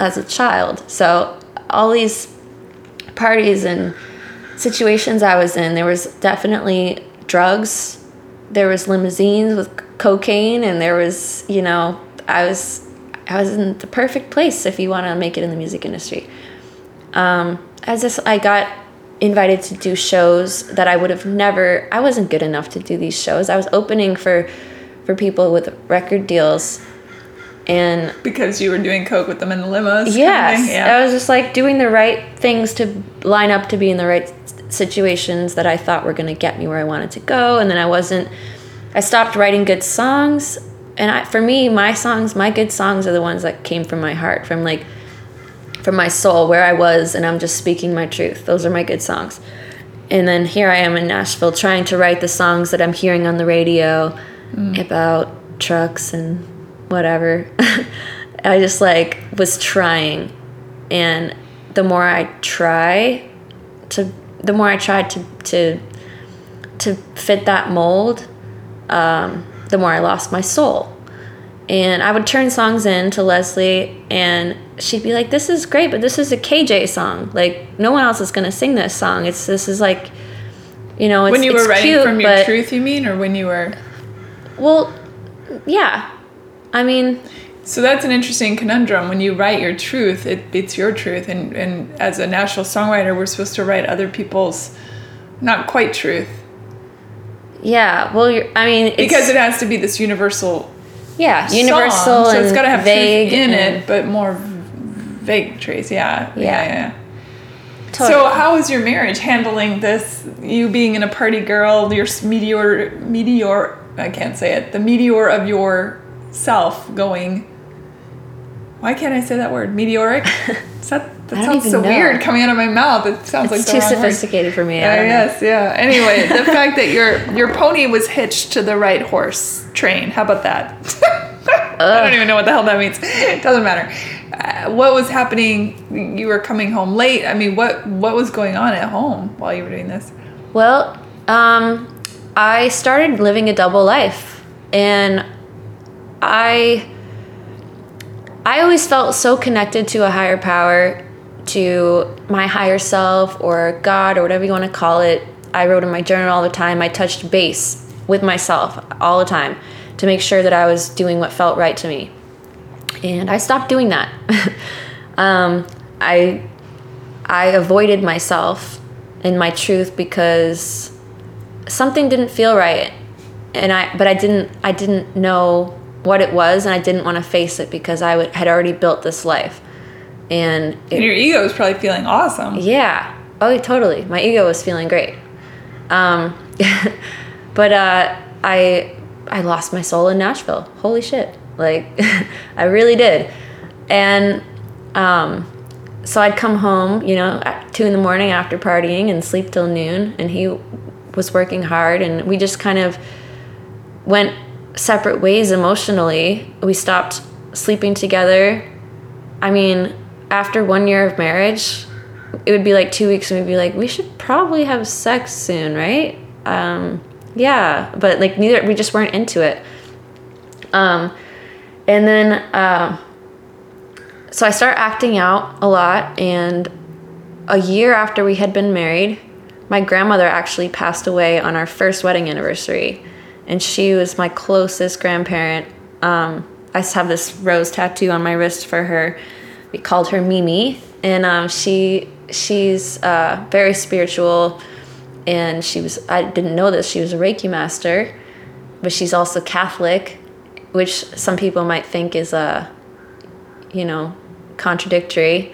as a child so all these parties and situations I was in. There was definitely drugs. There was limousines with cocaine, and there was, you know, I was, I was in the perfect place if you want to make it in the music industry. Um, as this, I got invited to do shows that I would have never. I wasn't good enough to do these shows. I was opening for, for people with record deals, and Because you were doing coke with them in the limos. kind of Yes. Yeah. I was just like doing the right things to line up to be in the right situations that I thought were going to get me where I wanted to go. And then I wasn't, I stopped writing good songs. And I, for me, my songs, my good songs are the ones that came from my heart, from like, from my soul, where I was, and I'm just speaking my truth. Those are my good songs. And then here I am in Nashville trying to write the songs that I'm hearing on the radio mm. about trucks and whatever. [LAUGHS] I just like was trying and the more I try to the more I tried to to to fit that mold, um, the more I lost my soul. And I would turn songs in to Leslie, and she'd be like, "This is great, but this is a KJ song. Like no one else is gonna sing this song. It's this is like, you know, it's, when you were writing cute, from your truth, you mean, or when you were? well, yeah. I mean, So that's an interesting conundrum. When you write your truth, it, it's your truth, and and as a national songwriter, we're supposed to write other people's, not quite truth, yeah. Well, you're, I mean, it's, because it has to be this universal yeah, universal song, so it's got to have vague truth in it, but more vague. Yeah, yeah, Yeah. yeah. yeah. Totally. So how is your marriage handling this? You being in a party girl, your meteor, meteor. I can't say it. The meteor of your self going. Why can't I say that word? Meteoric. [LAUGHS] That that sounds so know. weird coming out of my mouth. It sounds it's like too wrong word. sophisticated for me. I don't know. yeah. Anyway, the [LAUGHS] fact that your your pony was hitched to the right horse train. How about that? [LAUGHS] I don't even know what the hell that means. It doesn't matter. Uh, what was happening? You were coming home late. I mean, what what was going on at home while you were doing this? Well, um, I started living a double life, and I I always felt so connected to a higher power, to my higher self or God or whatever you want to call it. I wrote in my journal all the time. I touched base with myself all the time to make sure that I was doing what felt right to me. And I stopped doing that. [LAUGHS] um, I I avoided myself and my truth because something didn't feel right and I but I didn't I didn't know what it was and I didn't want to face it because I would, had already built this life. And And your ego was probably feeling awesome. yeah. Oh totally. My ego was feeling great. Um, [LAUGHS] but uh, I I lost my soul in Nashville. Holy shit. Like [LAUGHS] I really did. And um, so I'd come home, you know, at two in the morning after partying and sleep till noon. And he was working hard, and we just kind of went separate ways emotionally. We stopped sleeping together. I mean, after one year of marriage, it would be like two weeks, and we'd be like, we should probably have sex soon, right? Um, yeah, but like neither, we just weren't into it. Um, and then, uh, so I start acting out a lot, and a year after we had been married, my grandmother actually passed away on our first wedding anniversary, and she was my closest grandparent. Um, I have this rose tattoo on my wrist for her. We called her Mimi, and um, she she's uh, very spiritual, and she was I didn't know this she was a Reiki master, but she's also Catholic, which some people might think is a you know, contradictory.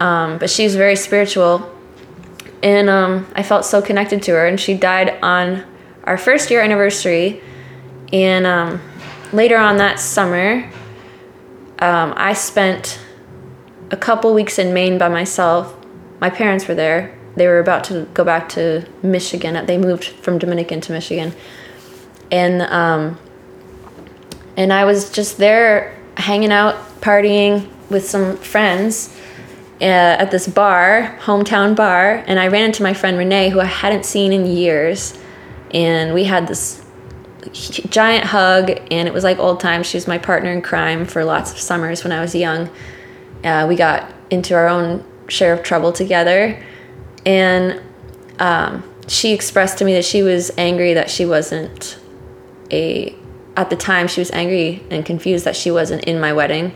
Um, but she's very spiritual. And um, I felt so connected to her. And she died on our first year anniversary. And um, later on that summer, um, I spent a couple weeks in Maine by myself. My parents were there. They were about to go back to Michigan. They moved from Dominican to Michigan. And um, and I was just there hanging out, partying with some friends uh, at this bar, hometown bar, and I ran into my friend Renee, who I hadn't seen in years, and we had this giant hug, and it was like old times. She was my partner in crime for lots of summers when I was young. Uh, we got into our own share of trouble together, and um, she expressed to me that she was angry that she wasn't a at the time she was angry and confused that she wasn't in my wedding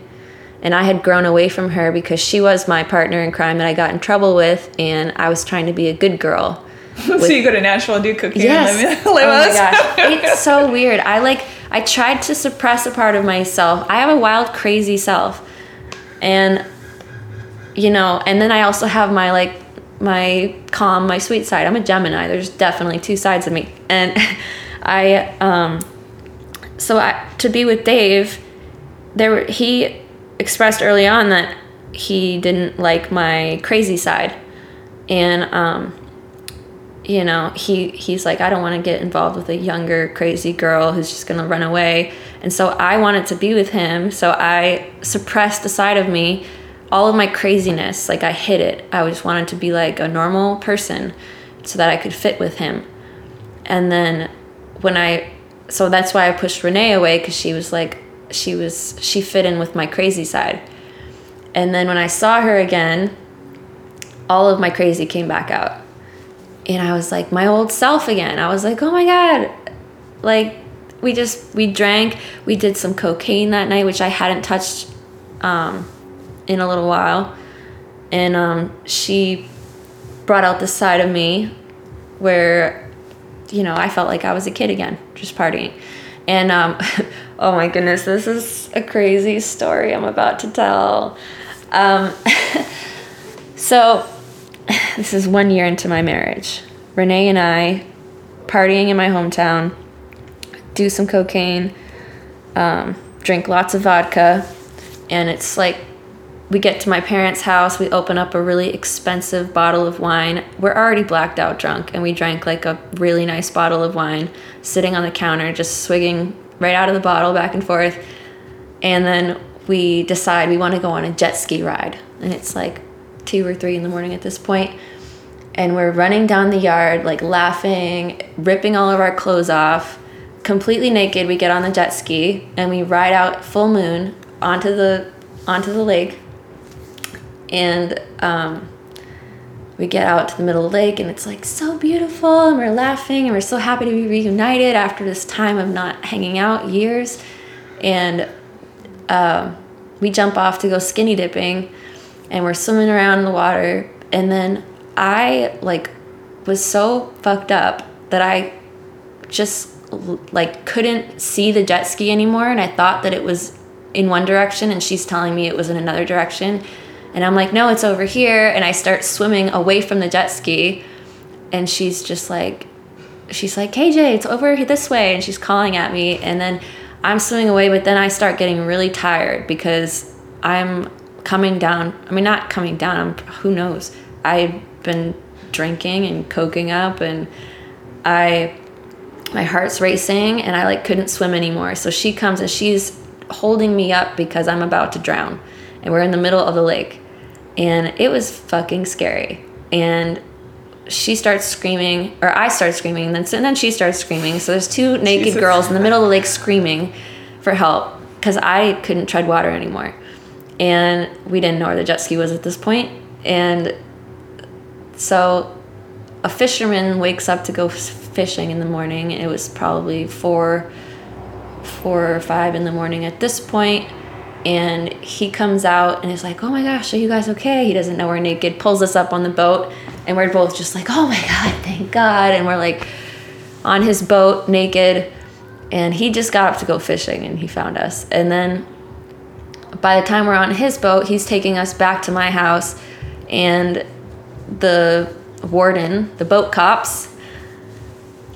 and i had grown away from her because she was my partner in crime that i got in trouble with and i was trying to be a good girl [LAUGHS] so you go to Nashville and do cooking yes. and [LAUGHS] live, oh my gosh. It's so weird. I like i tried to suppress a part of myself. I have a wild crazy self. And you know and then i also have my like my calm my sweet side. I'm a gemini. There's definitely two sides of me. And [LAUGHS] i um so I, to be with dave there he expressed early on that he didn't like my crazy side. And um you know he he's like i don't want to get involved with a younger crazy girl who's just going to run away. And so i wanted to be with him so i suppressed the side of me all of my craziness like i hid it. I just wanted to be like a normal person so that i could fit with him. And then when i so that's why i pushed renee away because she was like she was she fit in with my crazy side. And then when i saw her again all of my crazy came back out and I was like my old self again. I was like, oh my god, like we just we drank, we did some cocaine that night, which I hadn't touched um, in a little while, and um, she brought out the side of me where you know I felt like I was a kid again, just partying, and um, [LAUGHS] oh my goodness, this is a crazy story I'm about to tell. Um, [LAUGHS] so [SIGHS] this is one year into my marriage. Renee and I partying in my hometown, do some cocaine, um, drink lots of vodka, and it's like we get to my parents' house, we open up a really expensive bottle of wine. We're already blacked out drunk, and we drank like a really nice bottle of wine sitting on the counter, just swigging right out of the bottle back and forth. And then we decide we want to go on a jet ski ride, and it's like two or three in the morning at this point and we're running down the yard like laughing ripping all of our clothes off completely naked. We get on the jet ski and we ride out full moon onto the onto the lake and um, we get out to the middle of the lake and it's like so beautiful and we're laughing and we're so happy to be reunited after this time of not hanging out years and um, we jump off to go skinny dipping and we're swimming around in the water. And then i like was so fucked up that i just like couldn't see the jet ski anymore. And i thought that it was in one direction and she's telling me it was in another direction. And i'm like no it's over here. And i start swimming away from the jet ski. And she's just like she's like kj it's over this way. And she's calling at me. And then i'm swimming away but then i start getting really tired because i'm coming down i mean not coming down I'm, who knows? I've been drinking and coking up and i my heart's racing and i like couldn't swim anymore. So she comes and she's holding me up because i'm about to drown and we're in the middle of the lake. And it was fucking scary. And she starts screaming or i start screaming and then, and then she starts screaming. So there's two naked Jesus. girls in the middle of the lake screaming for help because i couldn't tread water anymore and we didn't know where the jet ski was at this point. And so a fisherman wakes up to go fishing in the morning. It was probably four four or five in the morning at this point. And he comes out and is like oh my gosh are you guys okay? He doesn't know we're naked pulls us up on the boat. And we're both just like oh my god thank god. And we're like on his boat naked. And he just got up to go fishing and he found us. And then by the time we're on his boat, he's taking us back to my house, and the warden, the boat cops,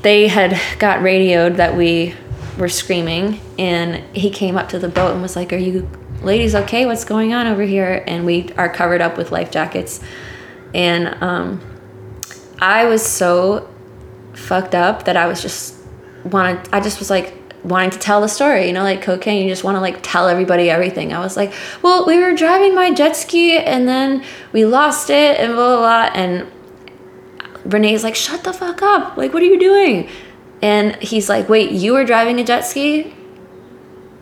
they had got radioed that we were screaming, and he came up to the boat and was like, "Are you ladies okay? What's going on over here?" And we are covered up with life jackets, and um, I was so fucked up that I was just wanted. I just was like wanting to tell the story, you know, like cocaine, you just want to like tell everybody everything. I was like, well, we were driving my jet ski and then we lost it and blah, blah, blah. And Renee's like, shut the fuck up. Like, what are you doing? And he's like, wait, you were driving a jet ski?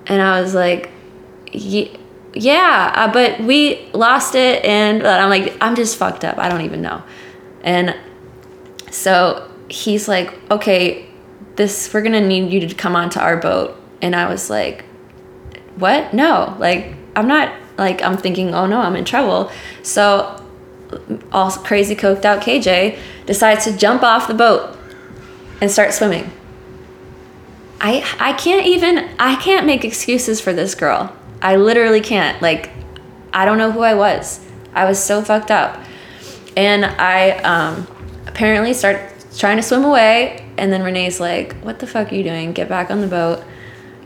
And I was like, yeah, uh, but we lost it. And I'm like, I'm just fucked up. I don't even know. And So he's like, okay, this we're gonna need you to come onto our boat. And I was like, what? No, like I'm not like I'm thinking, oh no, I'm in trouble. So all crazy coked out KJ decides to jump off the boat and start swimming. I I can't even I can't make excuses for this girl. I literally can't. Like I don't know who I was. I was so fucked up. And I um, apparently start trying to swim away and then Renee's like, "What the fuck are you doing? Get back on the boat."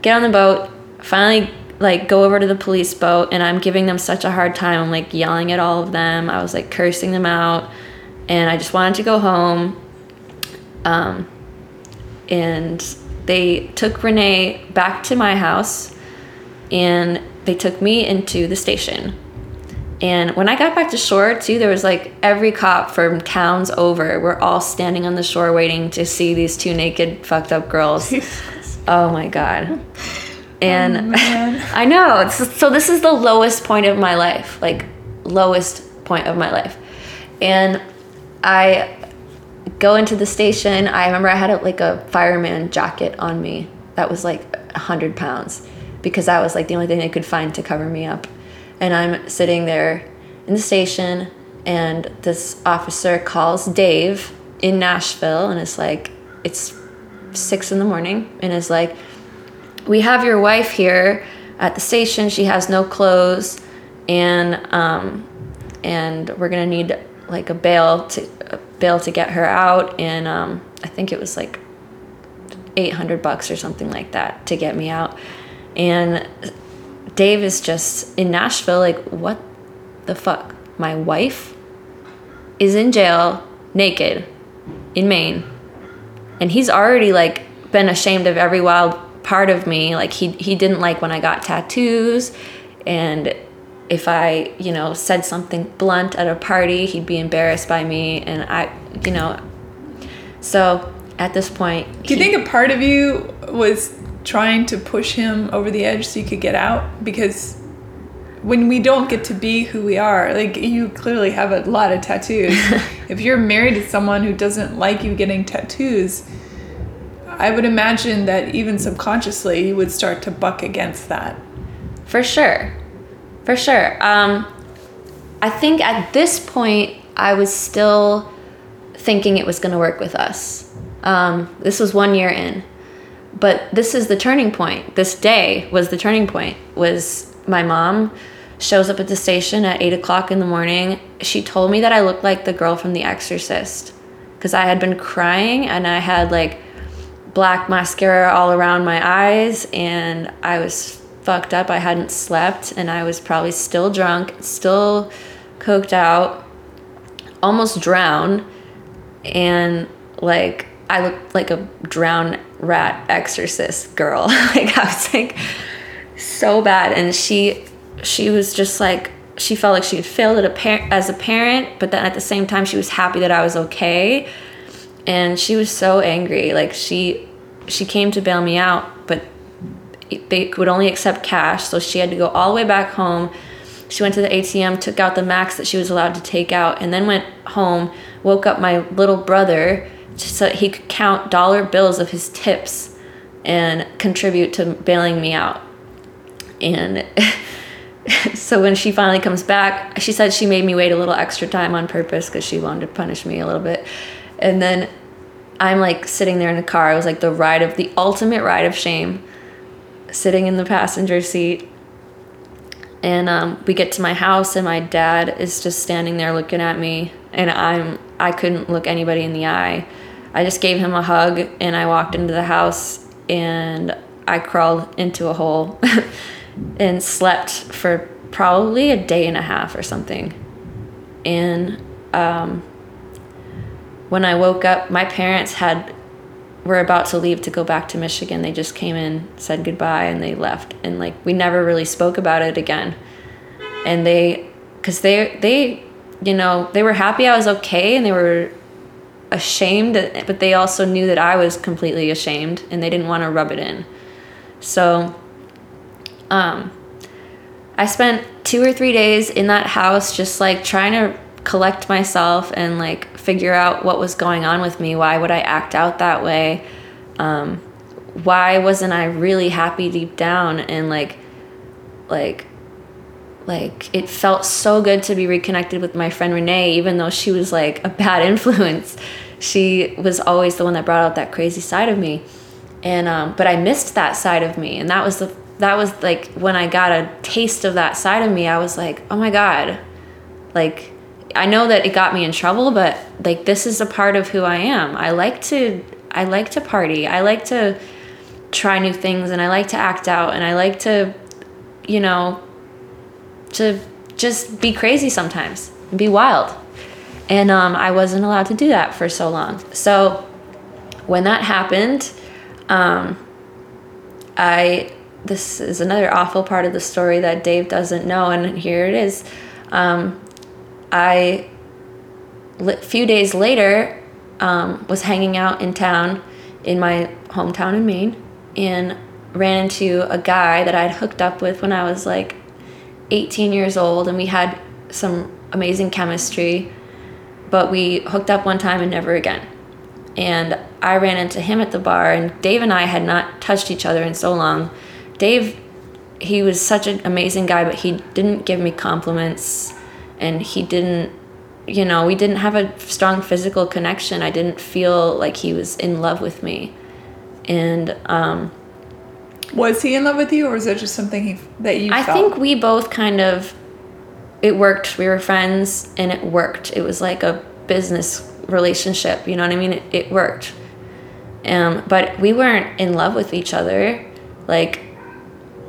Get on the boat. Finally like go over to the police boat and I'm giving them such a hard time. I'm like yelling at all of them. I was like cursing them out and I just wanted to go home. Um, and they took Renee back to my house and they took me into the station. And when I got back to shore, too, there was like every cop from towns over were all standing on the shore waiting to see these two naked, fucked up girls. [LAUGHS] oh my God. And oh, [LAUGHS] I know. So this is the lowest point of my life, like lowest point of my life. And I go into the station. I remember I had a, like a fireman jacket on me that was like a hundred pounds because that was like the only thing they could find to cover me up. And I'm sitting there in the station, and this officer calls Dave in Nashville, and it's like it's six in the morning, and is like we have your wife here at the station. She has no clothes, and um, and we're gonna need like a bail to a bail to get her out. And um, I think it was like eight hundred bucks or something like that to get me out. And Dave is just in Nashville, like, what the fuck? My wife is in jail, naked, in Maine, and he's already like been ashamed of every wild part of me like he he didn't like when I got tattoos and if I, you know, said something blunt at a party, he'd be embarrassed by me and I, you know. So, at this point, Do you he, think a part of you was trying to push him over the edge so you could get out because when we don't get to be who we are, like you clearly have a lot of tattoos. [LAUGHS] if you're married to someone who doesn't like you getting tattoos, I would imagine that even subconsciously you would start to buck against that. For sure. For sure. Um, I think at this point, I was still thinking it was going to work with us. Um, this was one year in. But this is the turning point. This day was the turning point. Was my mom shows up at the station at eight o'clock in the morning. She told me that I looked like the girl from The Exorcist because I had been crying and I had like black mascara all around my eyes and I was fucked up. I hadn't slept and I was probably still drunk, still coked out, almost drowned. And like, I looked like a drowned rat exorcist girl. [LAUGHS] like, I was like so bad. And she, she was just like, she felt like she had failed a par- as a parent, but then at the same time, she was happy that I was okay and she was so angry like she she came to bail me out but they would only accept cash so she had to go all the way back home she went to the atm took out the max that she was allowed to take out and then went home woke up my little brother so he could count dollar bills of his tips and contribute to bailing me out and [LAUGHS] so when she finally comes back she said she made me wait a little extra time on purpose because she wanted to punish me a little bit and then I'm like sitting there in the car. It was like the ride of the ultimate ride of shame, sitting in the passenger seat. And um, we get to my house, and my dad is just standing there looking at me, and I'm I couldn't look anybody in the eye. I just gave him a hug, and I walked into the house, and I crawled into a hole, [LAUGHS] and slept for probably a day and a half or something. And um, when I woke up, my parents had were about to leave to go back to Michigan. They just came in, said goodbye, and they left. And like we never really spoke about it again. And they, cause they they, you know, they were happy I was okay, and they were ashamed, but they also knew that I was completely ashamed, and they didn't want to rub it in. So, um, I spent two or three days in that house, just like trying to collect myself and like figure out what was going on with me. Why would I act out that way? Um, why wasn't I really happy deep down and like like like it felt so good to be reconnected with my friend Renee even though she was like a bad [LAUGHS] influence. She was always the one that brought out that crazy side of me. And um, but I missed that side of me and that was the that was like when I got a taste of that side of me, I was like, "Oh my god." Like I know that it got me in trouble, but like this is a part of who I am. I like to I like to party. I like to try new things and I like to act out and I like to you know to just be crazy sometimes and be wild. And um, I wasn't allowed to do that for so long. So when that happened, um, I this is another awful part of the story that Dave doesn't know, and here it is. Um, I, a few days later, um, was hanging out in town in my hometown in Maine and ran into a guy that I'd hooked up with when I was like 18 years old, and we had some amazing chemistry, but we hooked up one time and never again. And I ran into him at the bar, and Dave and I had not touched each other in so long. Dave, he was such an amazing guy, but he didn't give me compliments and he didn't you know we didn't have a strong physical connection i didn't feel like he was in love with me and um, was he in love with you or was that just something he, that you i felt? think we both kind of it worked. We were friends and it worked. It was like a business relationship you know what i mean? It, it worked. Um, but we weren't in love with each other. Like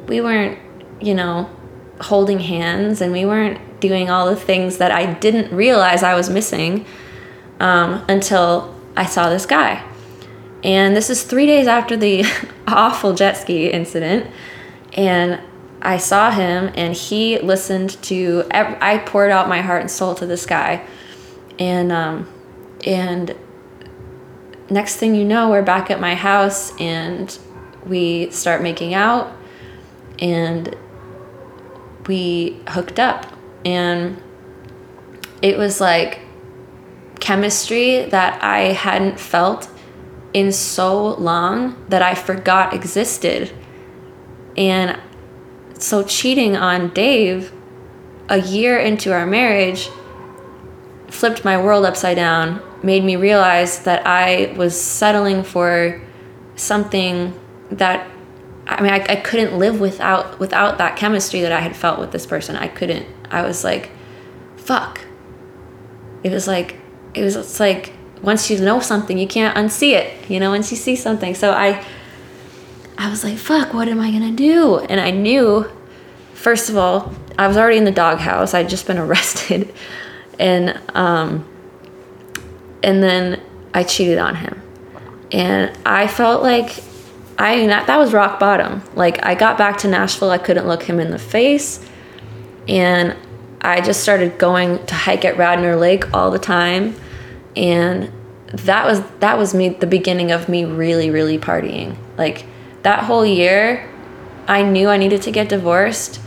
we weren't you know holding hands and we weren't doing all the things that I didn't realize I was missing um, until I saw this guy. And this is three days after the [LAUGHS] awful jet ski incident. And I saw him and he listened to, I poured out my heart and soul to this guy. And, um, and next thing you know, we're back at my house and we start making out and we hooked up and it was like chemistry that I hadn't felt in so long that I forgot existed. And so cheating on Dave a year into our marriage flipped my world upside down, made me realize that I was settling for something that I mean I, I couldn't live without without that chemistry that I had felt with this person. I couldn't I was like, fuck. It was like, it was it's like once you know something, you can't unsee it, you know, once you see something. So I, I was like, fuck, what am I gonna do? And I knew, first of all, I was already in the doghouse. I'd just been [LAUGHS] arrested. And, um, and then I cheated on him. And I felt like I that, that was rock bottom. Like I got back to Nashville, I couldn't look him in the face and I just started going to hike at Radnor Lake all the time and that was that was me the beginning of me really really partying. Like that whole year I knew I needed to get divorced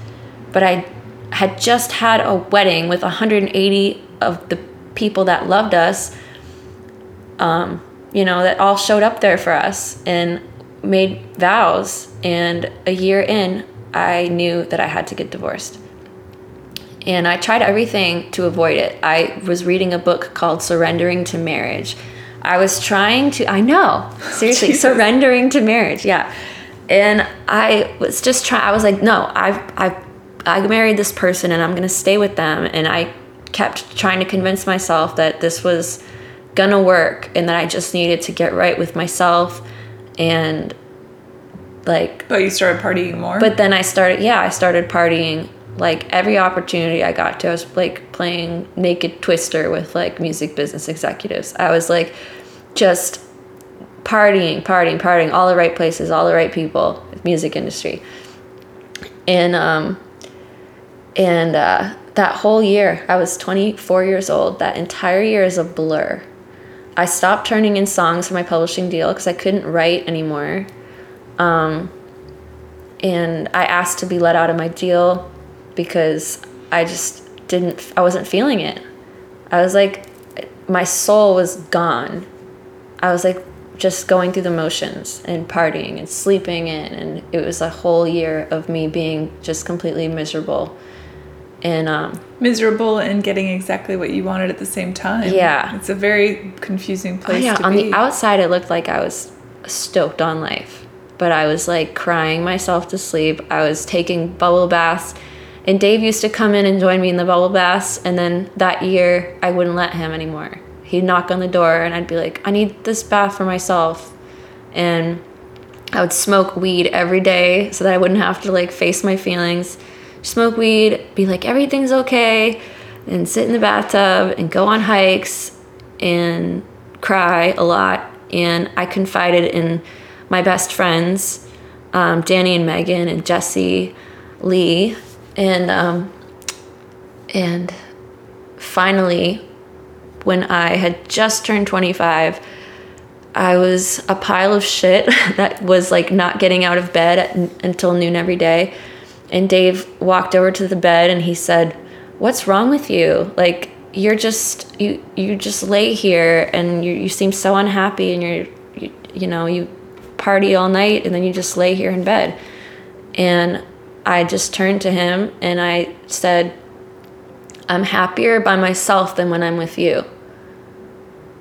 but I had just had a wedding with 180 of the people that loved us um, you know that all showed up there for us and made vows. And a year in I knew that I had to get divorced and I tried everything to avoid it. I was reading a book called Surrendering to Marriage. I was trying to, I know, [LAUGHS] seriously, surrendering to marriage, yeah. And I was just trying, I was like, no, I've, I've, I married this person and I'm gonna stay with them. And I kept trying to convince myself that this was gonna work and that I just needed to get right with myself and like. But you started partying more? But then I started, yeah, I started partying like every opportunity I got to, I was like playing Naked Twister with like music business executives. I was like just partying, partying, partying, all the right places, all the right people, music industry. And um and uh that whole year, I was 24 years old. That entire year is a blur. I stopped turning in songs for my publishing deal because I couldn't write anymore. Um, and I asked to be let out of my deal because I just didn't I wasn't feeling it. I was like, my soul was gone. I was like just going through the motions and partying and sleeping in, and it was a whole year of me being just completely miserable. And um, miserable and getting exactly what you wanted at the same time. Yeah. It's a very confusing oh place yeah, to on be. the outside, it looked like I was stoked on life, but I was like crying myself to sleep. I was taking bubble baths. And Dave used to come in and join me in the bubble baths, and then that year I wouldn't let him anymore. He'd knock on the door, and I'd be like, I need this bath for myself. And I would smoke weed every day so that I wouldn't have to like face my feelings. Smoke weed, be like, everything's okay, and sit in the bathtub and go on hikes and cry a lot. And I confided in my best friends, um, Danny and Megan and Jesse Lee. And, um, and finally, when I had just turned 25, I was a pile of shit [LAUGHS] that was like not getting out of bed at, until noon every day. And Dave walked over to the bed and he said, "What's wrong with you? Like you're just you you just lay here and you you seem so unhappy and you're you, you know you party all night and then you just lay here in bed." And I just turned to him and I said, "I'm happier by myself than when I'm with you."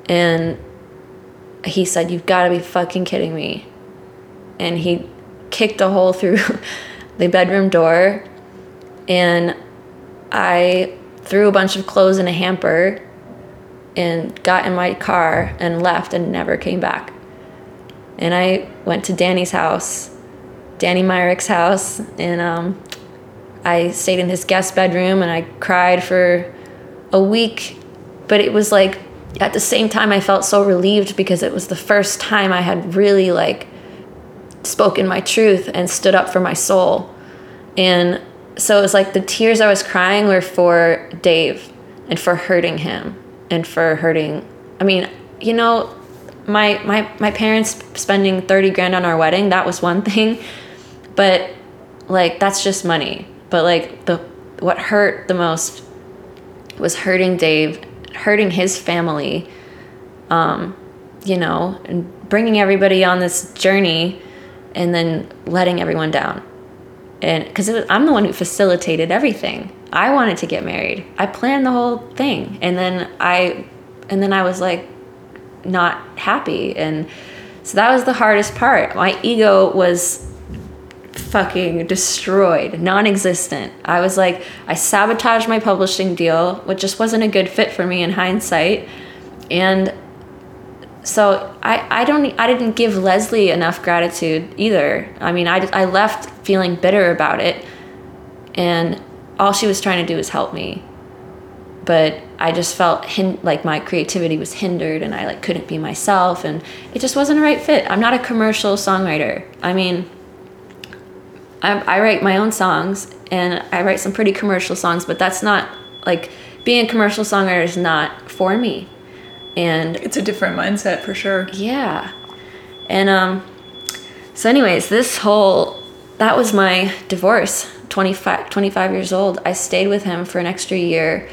And he said, You've got to be fucking kidding me. And he kicked a hole through [LAUGHS] the bedroom door. And I threw a bunch of clothes in a hamper and got in my car and left and never came back. And I went to Danny's house, Danny Myrick's house, and um, I stayed in his guest bedroom and I cried for a week. But it was like at the same time I felt so relieved because it was the first time I had really like spoken my truth and stood up for my soul. And so it was like the tears I was crying were for Dave and for hurting him and for hurting I mean, you know, my my my parents spending 30 grand on our wedding, that was one thing. But like that's just money. But like the what hurt the most was hurting Dave hurting his family, um, you know, and bringing everybody on this journey and then letting everyone down. And because I'm the one who facilitated everything. I wanted to get married. I planned the whole thing. And then I, and then I was like, not happy. And so that was the hardest part. My ego was fucking destroyed, non existent. I was like, I sabotaged my publishing deal, which just wasn't a good fit for me in hindsight. And so I, I don't I didn't give Leslie enough gratitude either. I mean, I, I left feeling bitter about it, and all she was trying to do was help me. But I just felt hin- like my creativity was hindered, and I like couldn't be myself, and it just wasn't a right fit. I'm not a commercial songwriter. I mean, I, I write my own songs and I write some pretty commercial songs, but that's not like being a commercial songwriter is not for me. And it's a different mindset for sure. yeah. And um so anyways, this whole that was my divorce. 25, 25 years old. I stayed with him for an extra year.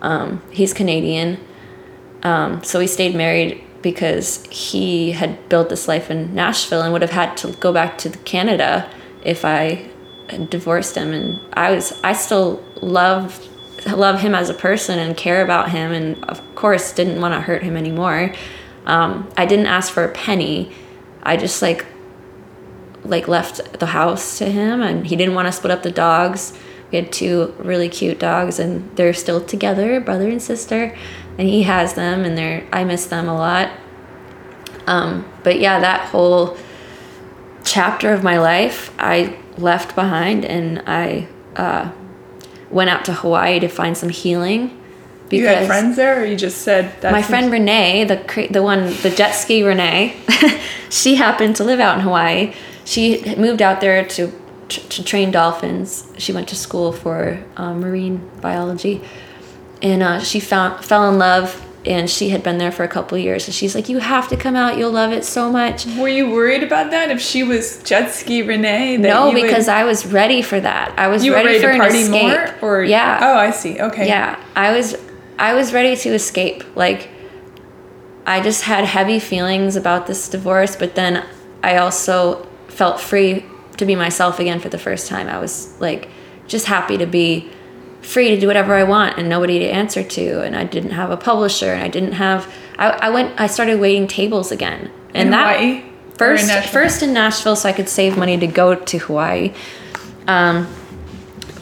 Um, he's Canadian. Um, so we stayed married because he had built this life in Nashville and would have had to go back to Canada if I divorced him. And I was, I still love, love him as a person and care about him. And of course, didn't want to hurt him anymore. Um, I didn't ask for a penny. I just like, like left the house to him, and he didn't want to split up the dogs. We had two really cute dogs, and they're still together, brother and sister. And he has them, and they're I miss them a lot. Um, but yeah, that whole chapter of my life I left behind and I uh, went out to Hawaii to find some healing. You had friends there, or you just said that? my friend Renee, the the one, the jet ski Renee, [LAUGHS] she happened to live out in Hawaii. She moved out there to to train dolphins. She went to school for uh, marine biology, and uh, she found fell in love. And she had been there for a couple of years. And she's like, "You have to come out. You'll love it so much." Were you worried about that? If she was jet ski Renee? No, you would- because I was ready for that. I was you ready, ready for to party an escape. more, or yeah, Oh, I see. Okay. yeah. I was I was ready to escape. Like, I just had heavy feelings about this divorce, but then I also felt free to be myself again for the first time. I was like just happy to be free to do whatever I want and nobody to answer to. And I didn't have a publisher and I didn't have, I, I went, I started waiting tables again. And In that Hawaii? first, in Nashville? first in Nashville so I could save money to go to Hawaii. Um,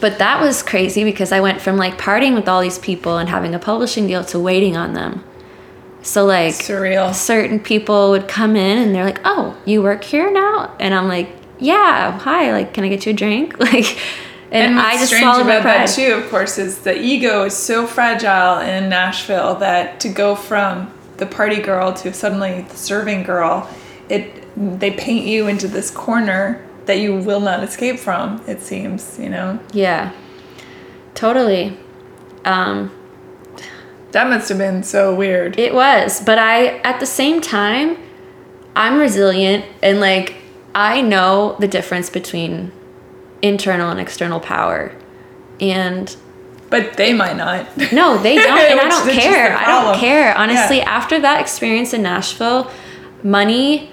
but that was crazy because I went from like partying with all these people and having a publishing deal to waiting on them. So like Surreal. certain people would come in and they're like, "Oh, you work here now?" And I'm like, "Yeah, hi. Like, can I get you a drink?" [LAUGHS] Like, and, And what's I just strange swallowed my about pride. that too, of course, is the ego is so fragile in Nashville that to go from the party girl to suddenly the serving girl, it they paint you into this corner that you will not escape from. It seems, you know. Yeah, totally. Um, That must have been so weird. It was, but I at the same time, I'm resilient and like I know the difference between internal and external power. And But they might not. no, they don't and I [LAUGHS] don't care. I don't care. Honestly, Yeah. after that experience in Nashville, money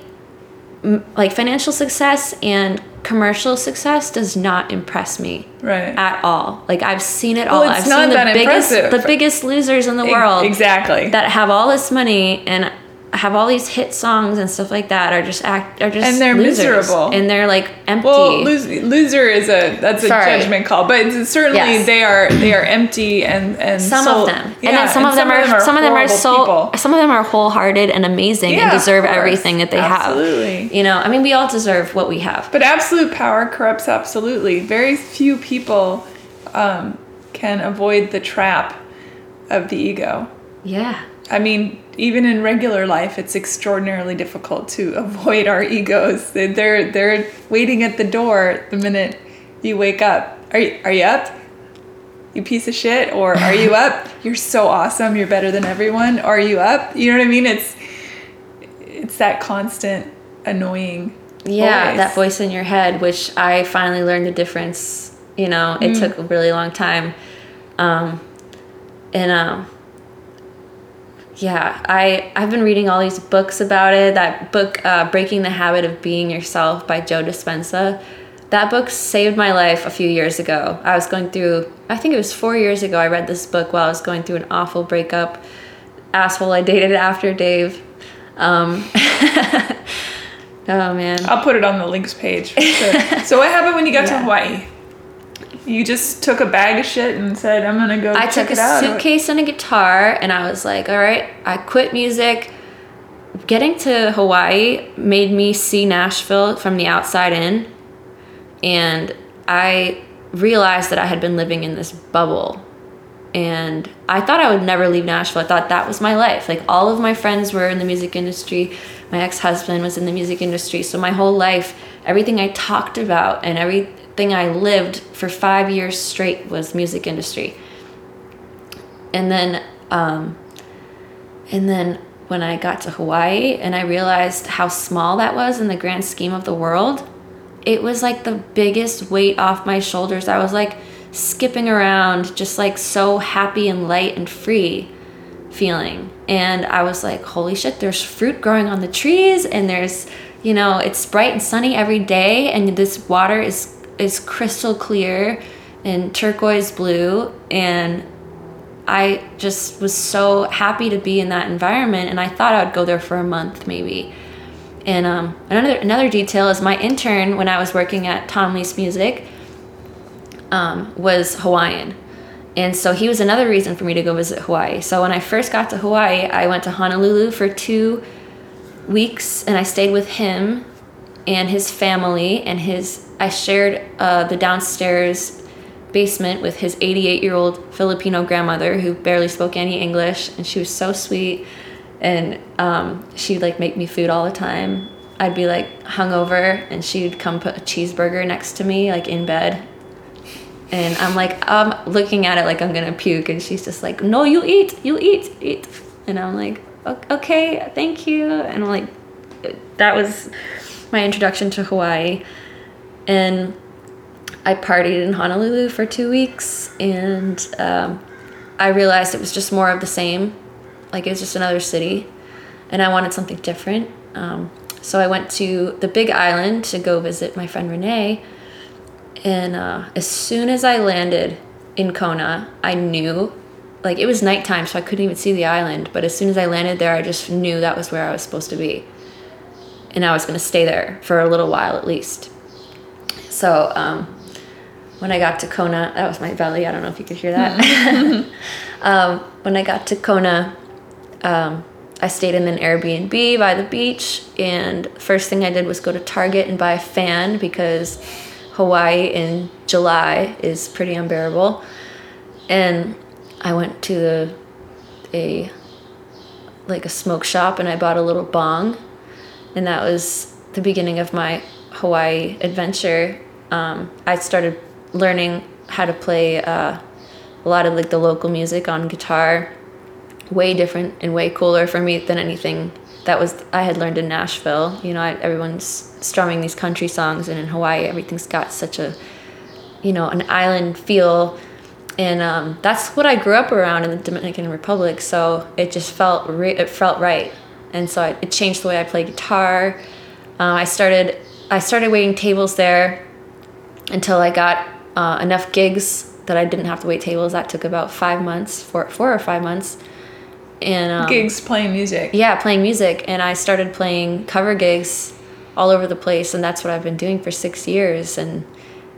m- like financial success and commercial success does not impress me Right. at all. Like I've seen it Well, all. it's I've not seen the that biggest impressive. the biggest losers in the world Exactly. that have all this money and have all these hit songs and stuff like that are just act are just And they're losers. miserable. and they're like empty. well, loser, loser is a that's a Sorry. judgment call, but it's certainly Yes. they are they are empty and and some soul- of them, Yeah, and then some of them are, some of them are so people. some of them are wholehearted and amazing Yeah, and deserve everything that they Absolutely. have. Absolutely, you know, I mean, we all deserve what we have. But absolute power corrupts absolutely. Very few people um, can avoid the trap of the ego. Yeah, I mean, even in regular life, it's extraordinarily difficult to [LAUGHS] avoid our egos. They- They're they're waiting at the door the minute you wake up. Are you, are you up? You piece of shit, or are you up? [LAUGHS] You're so awesome. You're better than everyone. Are you up? You know what I mean? It's it's that constant annoying. yeah, voice. that voice in your head, which I finally learned the difference. You know, it took a really long time, um, and um, yeah, I I've been reading all these books about it. That book, uh, "Breaking the Habit of Being Yourself" by Joe Dispenza. That book saved my life a few years ago. I was going through, I think it was four years ago. I read this book while I was going through an awful breakup. Asshole I dated after Dave. Um, [LAUGHS] oh man. I'll put it on the links page. For sure. [LAUGHS] so what happened when you got to Hawaii? You just took a bag of shit and said, "I'm gonna go." I took a suitcase and a guitar, and I was like, all right, I quit music. Getting to Hawaii made me see Nashville from the outside in, and I realized that I had been living in this bubble. And I thought I would never leave Nashville. I thought that was my life. Like all of my friends were in the music industry. My ex-husband was in the music industry. So my whole life, everything I talked about and everything I lived for five years straight was music industry. And then, um, and then when I got to Hawaii and I realized how small that was in the grand scheme of the world, it was like the biggest weight off my shoulders. I was like skipping around, just like so happy and light and free feeling. And I was like, holy shit, there's fruit growing on the trees and there's, you know, it's bright and sunny every day and this water is is crystal clear and turquoise blue and I just was so happy to be in that environment and I thought I would go there for a month maybe. And um, another another detail is my intern when I was working at Tom Leis Music um, was Hawaiian. And so he was another reason for me to go visit Hawaii. So when I first got to Hawaii, I went to Honolulu for two weeks and I stayed with him and his family and his I shared uh, the downstairs basement with his 88 year old Filipino grandmother who barely spoke any English and she was so sweet and um, she'd like make me food all the time. I'd be like hungover and she'd come put a cheeseburger next to me like in bed. And I'm like um looking at it like I'm gonna puke and she's just like no you eat you eat eat. And I'm like okay thank you. And I'm like that was my introduction to Hawaii and I partied in Honolulu for two weeks and um, I realized it was just more of the same. Like it was just another city, and I wanted something different. Um, so I went to the Big Island to go visit my friend Renee. And uh, as soon as I landed in Kona, I knew, like it was nighttime, so I couldn't even see the island. But as soon as I landed there, I just knew that was where I was supposed to be, and I was going to stay there for a little while at least. So um, when I got to Kona, that was my belly. I don't know if you could hear that. [LAUGHS] um, when I got to Kona, um, I stayed in an Airbnb by the beach, and first thing I did was go to Target and buy a fan because Hawaii in July is pretty unbearable. And I went to the, a like a smoke shop and I bought a little bong, and that was the beginning of my Hawaii adventure. Um, I started learning how to play uh, a lot of like the local music on guitar way different and way cooler for me than anything that was I had learned in Nashville. You know, I, everyone's strumming these country songs, and in Hawaii, everything's got such a, you know, an island feel, and um, that's what I grew up around in the Dominican Republic. So it just felt re- it felt right, and so I, it changed the way I play guitar. Uh, I started I started waiting tables there until I got uh, enough gigs that I didn't have to wait tables. That took about five months, four four or five months and um, gigs playing music. Yeah, playing music, and I started playing cover gigs all over the place, and that's what I've been doing for six years, and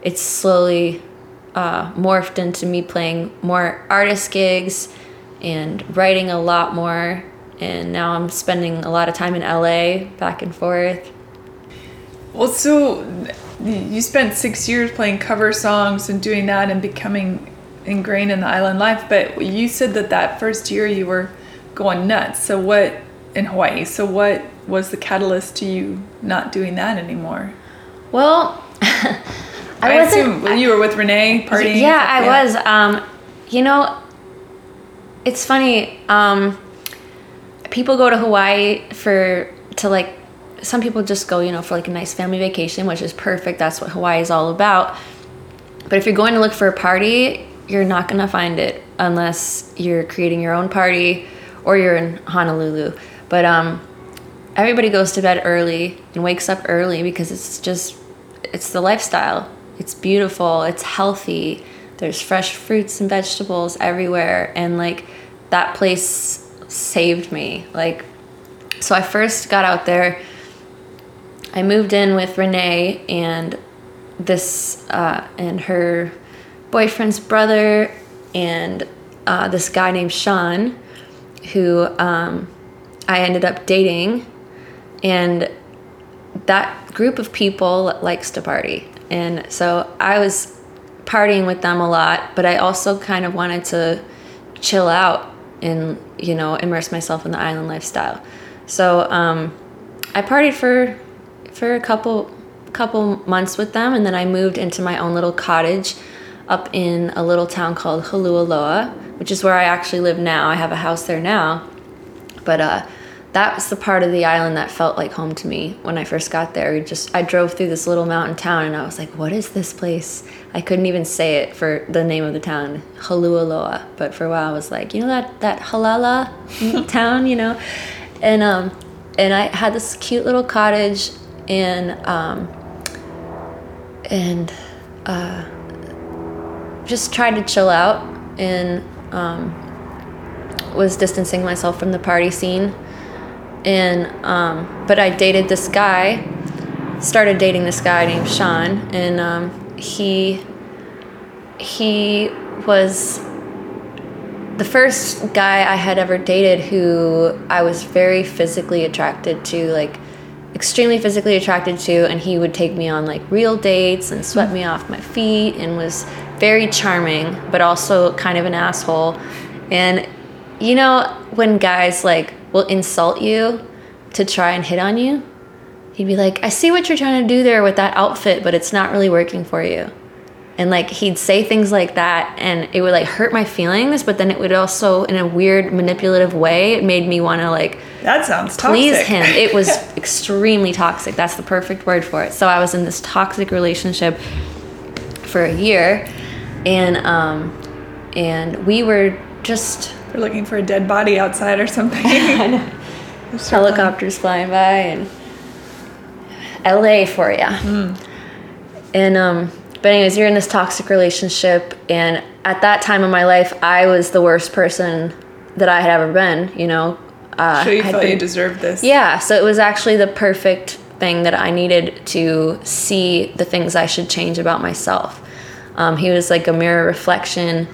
it's slowly uh, morphed into me playing more artist gigs and writing a lot more, and now I'm spending a lot of time in LA, back and forth. Well, so you spent six years playing cover songs and doing that and becoming ingrained in the island life, but you said that that first year you were going nuts. So what in Hawaii? So what was the catalyst to you not doing that anymore? Well, [LAUGHS] I, I assume you were with Renee partying. Yeah, I yeah. was. Um, you know, it's funny. Um, people go to Hawaii for to like. Some people just go, you know, for like a nice family vacation, which is perfect. That's what Hawaii is all about. But if you're going to look for a party, you're not gonna find it unless you're creating your own party or you're in Honolulu. But um, everybody goes to bed early and wakes up early because it's just it's the lifestyle. It's beautiful. It's healthy. There's fresh fruits and vegetables everywhere, and like that place saved me. Like, so I first got out there. I moved in with Renee and this uh, and her boyfriend's brother and uh, this guy named Sean who um, I ended up dating, and that group of people likes to party. And so I was partying with them a lot, but I also kind of wanted to chill out and, you know, immerse myself in the island lifestyle. So um, I partied for for a couple couple months with them, and then I moved into my own little cottage up in a little town called Holualoa, which is where I actually live now. I have a house there now. But uh, that was the part of the island that felt like home to me when I first got there. We just I drove through this little mountain town and I was like, "What is this place?" I couldn't even say it for the name of the town, Holualoa. But for a while, I was like, "You know that that Halala [LAUGHS] town, you know?" And um, and I had this cute little cottage and um, and uh, just tried to chill out and um, was distancing myself from the party scene. And um, but I dated this guy, started dating this guy named Sean, and um, he he was the first guy I had ever dated who I was very physically attracted to, like extremely physically attracted to, and he would take me on like real dates and swept me off my feet and was very charming, but also kind of an asshole. And you know, when guys like will insult you to try and hit on you, he'd be like, I see what you're trying to do there with that outfit, but it's not really working for you. And like he'd say things like that, and it would like hurt my feelings, but then it would also, in a weird manipulative way, it made me want to like that sounds please him. It was [LAUGHS] extremely toxic. That's the perfect word for it. So I was in this toxic relationship for a year, and um, and we were just They're looking for a dead body outside or something. [LAUGHS] [LAUGHS] Helicopters flying by and LA for you. And um, but anyways, you're in this toxic relationship, and at that time in my life, I was the worst person that I had ever been. You know, uh, So you felt you deserved this. yeah, so it was actually the perfect thing that I needed to see the things I should change about myself. Um, he was like a mirror reflection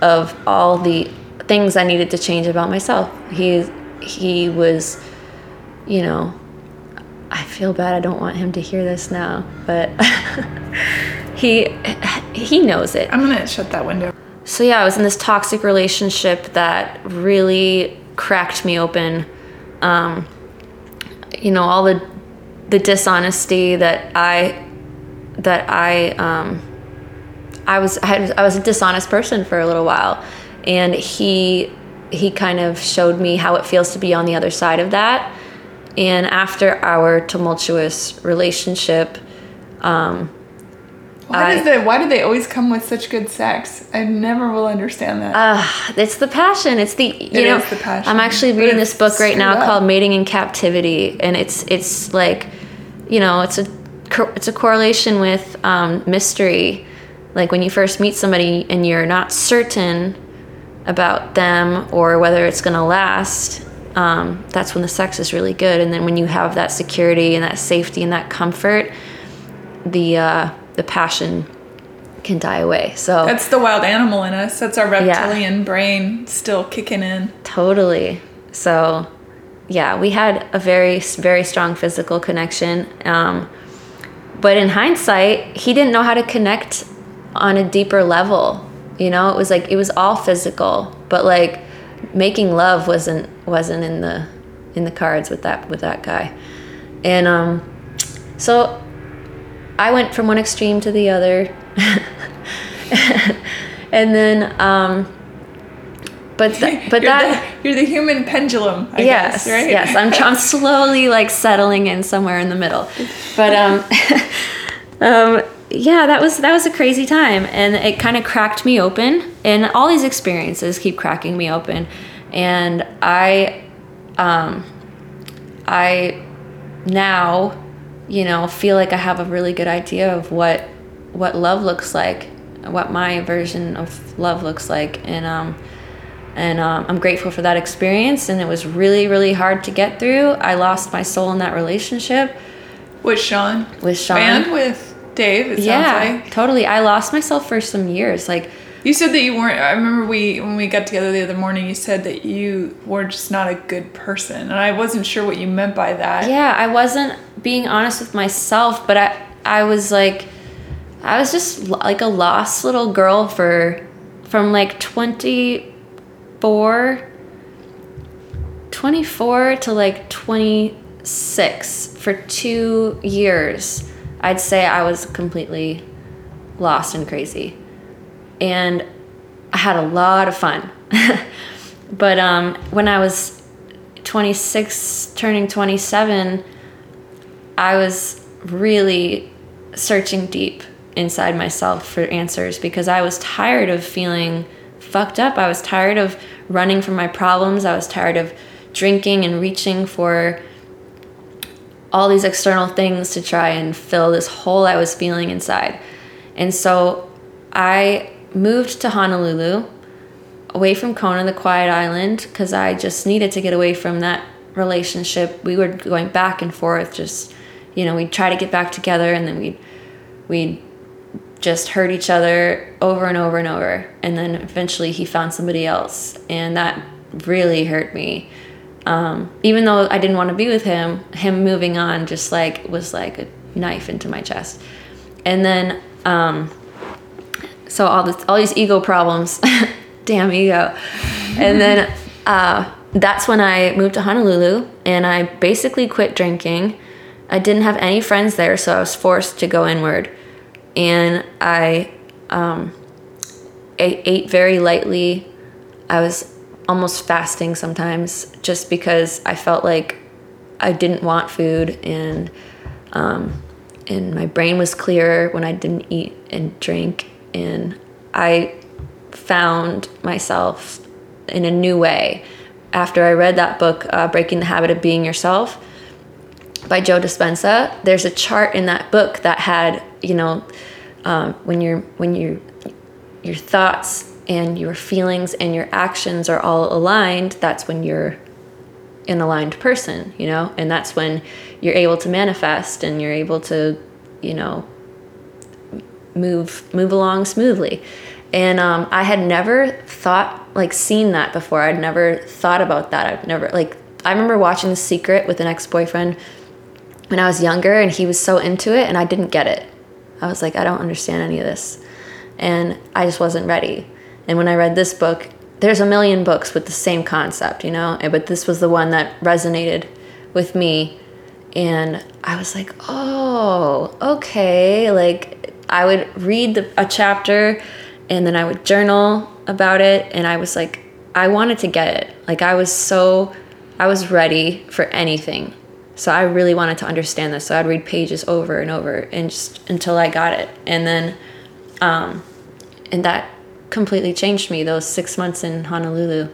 of all the things I needed to change about myself. He he was, you know, I feel bad. I don't want him to hear this now, but [LAUGHS] he he knows it. I'm gonna shut that window. So yeah, I was in this toxic relationship that really cracked me open. Um, you know, all the the dishonesty that I that I um, I was I, was a dishonest person for a little while, and he he kind of showed me how it feels to be on the other side of that. And after our tumultuous relationship, um, Why I- does they? Why do they always come with such good sex? I never will understand that. Uh, it's the passion. It's the you It know. is the passion. I'm actually reading this book right now up. called Mating in Captivity, and it's it's like, you know, it's a it's a correlation with um, mystery. Like when you first meet somebody and you're not certain about them or whether it's gonna last. Um, that's when the sex is really good, and then when you have that security and that safety and that comfort, the uh, the passion can die away. So That's the wild animal in us. That's our reptilian brain still kicking in. Totally. So, yeah, we had a very, very strong physical connection. Um, but in hindsight, he didn't know how to connect on a deeper level. You know, it was like it was all physical, but like making love wasn't wasn't in the in the cards with that with that guy. And um, so I went from one extreme to the other. [LAUGHS] and then um, but th- [LAUGHS] but you're that the, you're the human pendulum. I yes, guess, right? yes. I'm, I'm slowly like settling in somewhere in the middle, but um, [LAUGHS] um, yeah, that was that was a crazy time, and it kind of cracked me open. And all these experiences keep cracking me open, and I, um, I now, you know, feel like I have a really good idea of what what love looks like, what my version of love looks like, and um, and um, I'm grateful for that experience. And it was really, really hard to get through. I lost my soul in that relationship With Sean. with Sean. And with Dave. It yeah, sounds like. totally. I lost myself for some years. Like, You said that you weren't. I remember we when we got together the other morning. You said that you were just not a good person, and I wasn't sure what you meant by that. yeah, I wasn't being honest with myself, but I, I was like, I was just like a lost little girl for, from like 24, 24 to like 26 for two years. I'd say I was completely lost and crazy. And I had a lot of fun. [LAUGHS] but um, when I was 26, turning 27, I was really searching deep inside myself for answers because I was tired of feeling fucked up. I was tired of running from my problems. I was tired of drinking and reaching for all these external things to try and fill this hole I was feeling inside. And so I moved to Honolulu, away from Kona, the quiet island, because I just needed to get away from that relationship. We were going back and forth, just, you know, we'd try to get back together and then we'd, we'd just hurt each other over and over and over. And then eventually he found somebody else. And that really hurt me. Um, even though I didn't want to be with him, him moving on just like was like a knife into my chest. And then, um, so all this, all these ego problems, [LAUGHS] damn ego. And then, uh, that's when I moved to Honolulu and I basically quit drinking. I didn't have any friends there, so I was forced to go inward. And I um, ate, ate very lightly. I was almost fasting sometimes just because I felt like I didn't want food and um, and my brain was clearer when I didn't eat and drink and I found myself in a new way after I read that book, uh, Breaking the Habit of Being Yourself by Joe Dispenza. There's a chart in that book that had, you know, um, when you're when you your thoughts and your feelings and your actions are all aligned, that's when you're an aligned person, you know, and that's when you're able to manifest and you're able to, you know, move move along smoothly. And um, I had never thought like seen that before. I'd never thought about that. I've never like I remember watching The Secret with an ex boyfriend when I was younger, and he was so into it, and I didn't get it. I was like, I don't understand any of this, and I just wasn't ready. And when I read this book, there's a million books with the same concept, you know, but this was the one that resonated with me, and I was like, oh, okay, like I would read the, a chapter and then I would journal about it and I was like I wanted to get it. Like I was so I was ready for anything. So I really wanted to understand this. So I'd read pages over and over and just until I got it. And then um and that completely changed me those 6 months in Honolulu.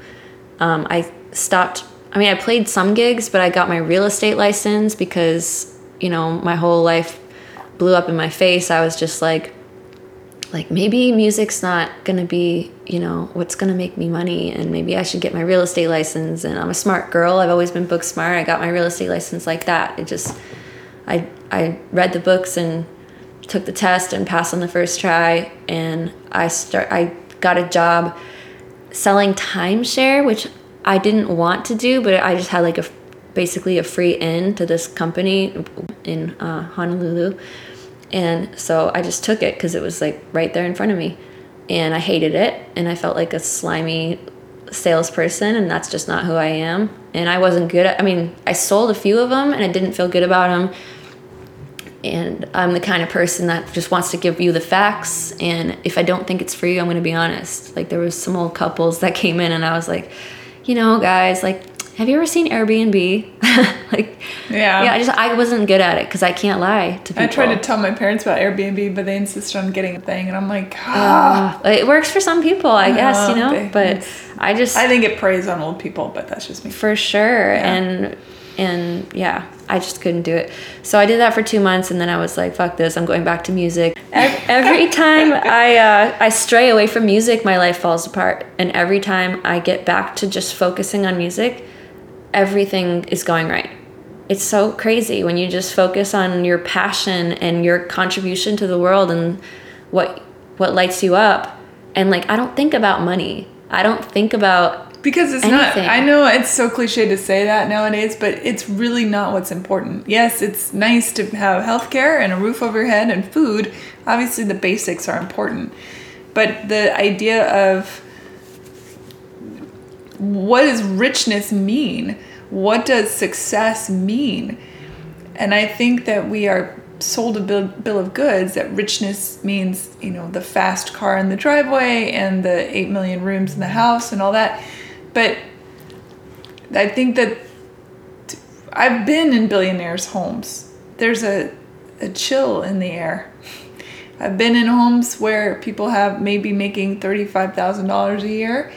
Um I stopped I mean I played some gigs, but I got my real estate license because you know, my whole life blew up in my face, I was just like, like maybe music's not gonna be, you know, what's gonna make me money, and maybe I should get my real estate license. And I'm a smart girl. I've always been book smart. I got my real estate license like that. It just, I I read the books and took the test and passed on the first try, and I start I got a job selling timeshare, which I didn't want to do, but I just had like a basically a free in to this company in uh, Honolulu. And so I just took it because it was like right there in front of me. And I hated it. And I felt like a slimy salesperson. And that's just not who I am. And I wasn't good at, I mean, I sold a few of them and I didn't feel good about them. And I'm the kind of person that just wants to give you the facts. And if I don't think it's for you, I'm going to be honest. Like there was some old couples that [LAUGHS] came in and I was like, you know, guys, like have you ever seen Airbnb? [LAUGHS] like, yeah, yeah. I just I wasn't good at it because I can't lie to people. I tried to tell my parents about Airbnb, but they insisted on getting a thing, and I'm like, [SIGHS] ah. Uh, it works for some people, I uh, guess, you know. They, but I just I think it preys on old people, but that's just me. For sure, yeah. and and yeah, I just couldn't do it. So I did that for two months, and then I was like, "Fuck this! I'm going back to music." Every [LAUGHS] time I uh, I stray away from music, my life falls apart, and every time I get back to just focusing on music, everything is going right. It's so crazy when you just focus on your passion and your contribution to the world and what what lights you up. And like I don't think about money. I don't think about because it's anything. not I know it's so cliche to say that nowadays, but it's really not what's important. Yes, it's nice to have health care and a roof over your head and food. Obviously the basics are important. But the idea of what does richness mean? What does success mean? And I think that we are sold a bill, bill of goods that richness means, you know, the fast car in the driveway and the 8 million rooms in the house and all that. But I think that I've been in billionaires' homes. There's a, a chill in the air. I've been in homes where people have maybe making $35,000 a year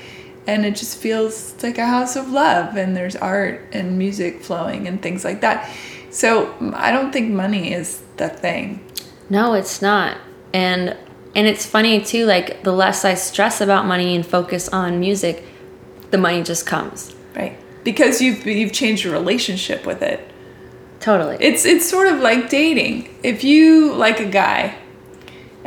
and it just feels like a house of love and there's art and music flowing and things like that. So i don't think money is the thing. No it's not. And and it's funny too like the less i stress about money and focus on music the money just comes. Right. Because you've you've changed your relationship with it. Totally. It's it's sort of like dating. If you like a guy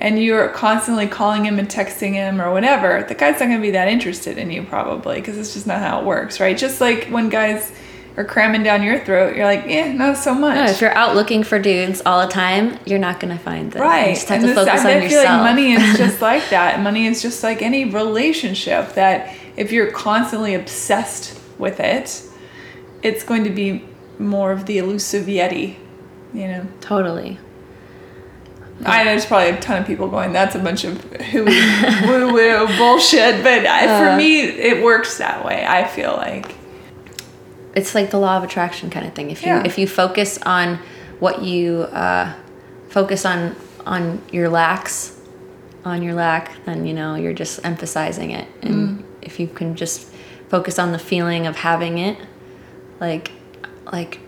and you're constantly calling him and texting him or whatever, the guy's not going to be that interested in you probably because it's just not how it works, right? Just like when guys are cramming down your throat, you're like, eh, not so much. No, if you're out looking for dudes all the time, you're not going to find them. Right. You just have and to this, focus I, on I feel like money is [LAUGHS] just like that. Money is just like any relationship that if you're constantly obsessed with it, it's going to be more of the elusive yeti, you know? Totally. I know there's probably a ton of people going, that's a bunch of [LAUGHS] woo woo bullshit. But I, uh, for me, it works that way. I feel like it's like the law of attraction kind of thing. If you yeah. if you focus on what you uh, focus on on your lacks, on your lack, then you know you're just emphasizing it. And mm. if you can just focus on the feeling of having it, like like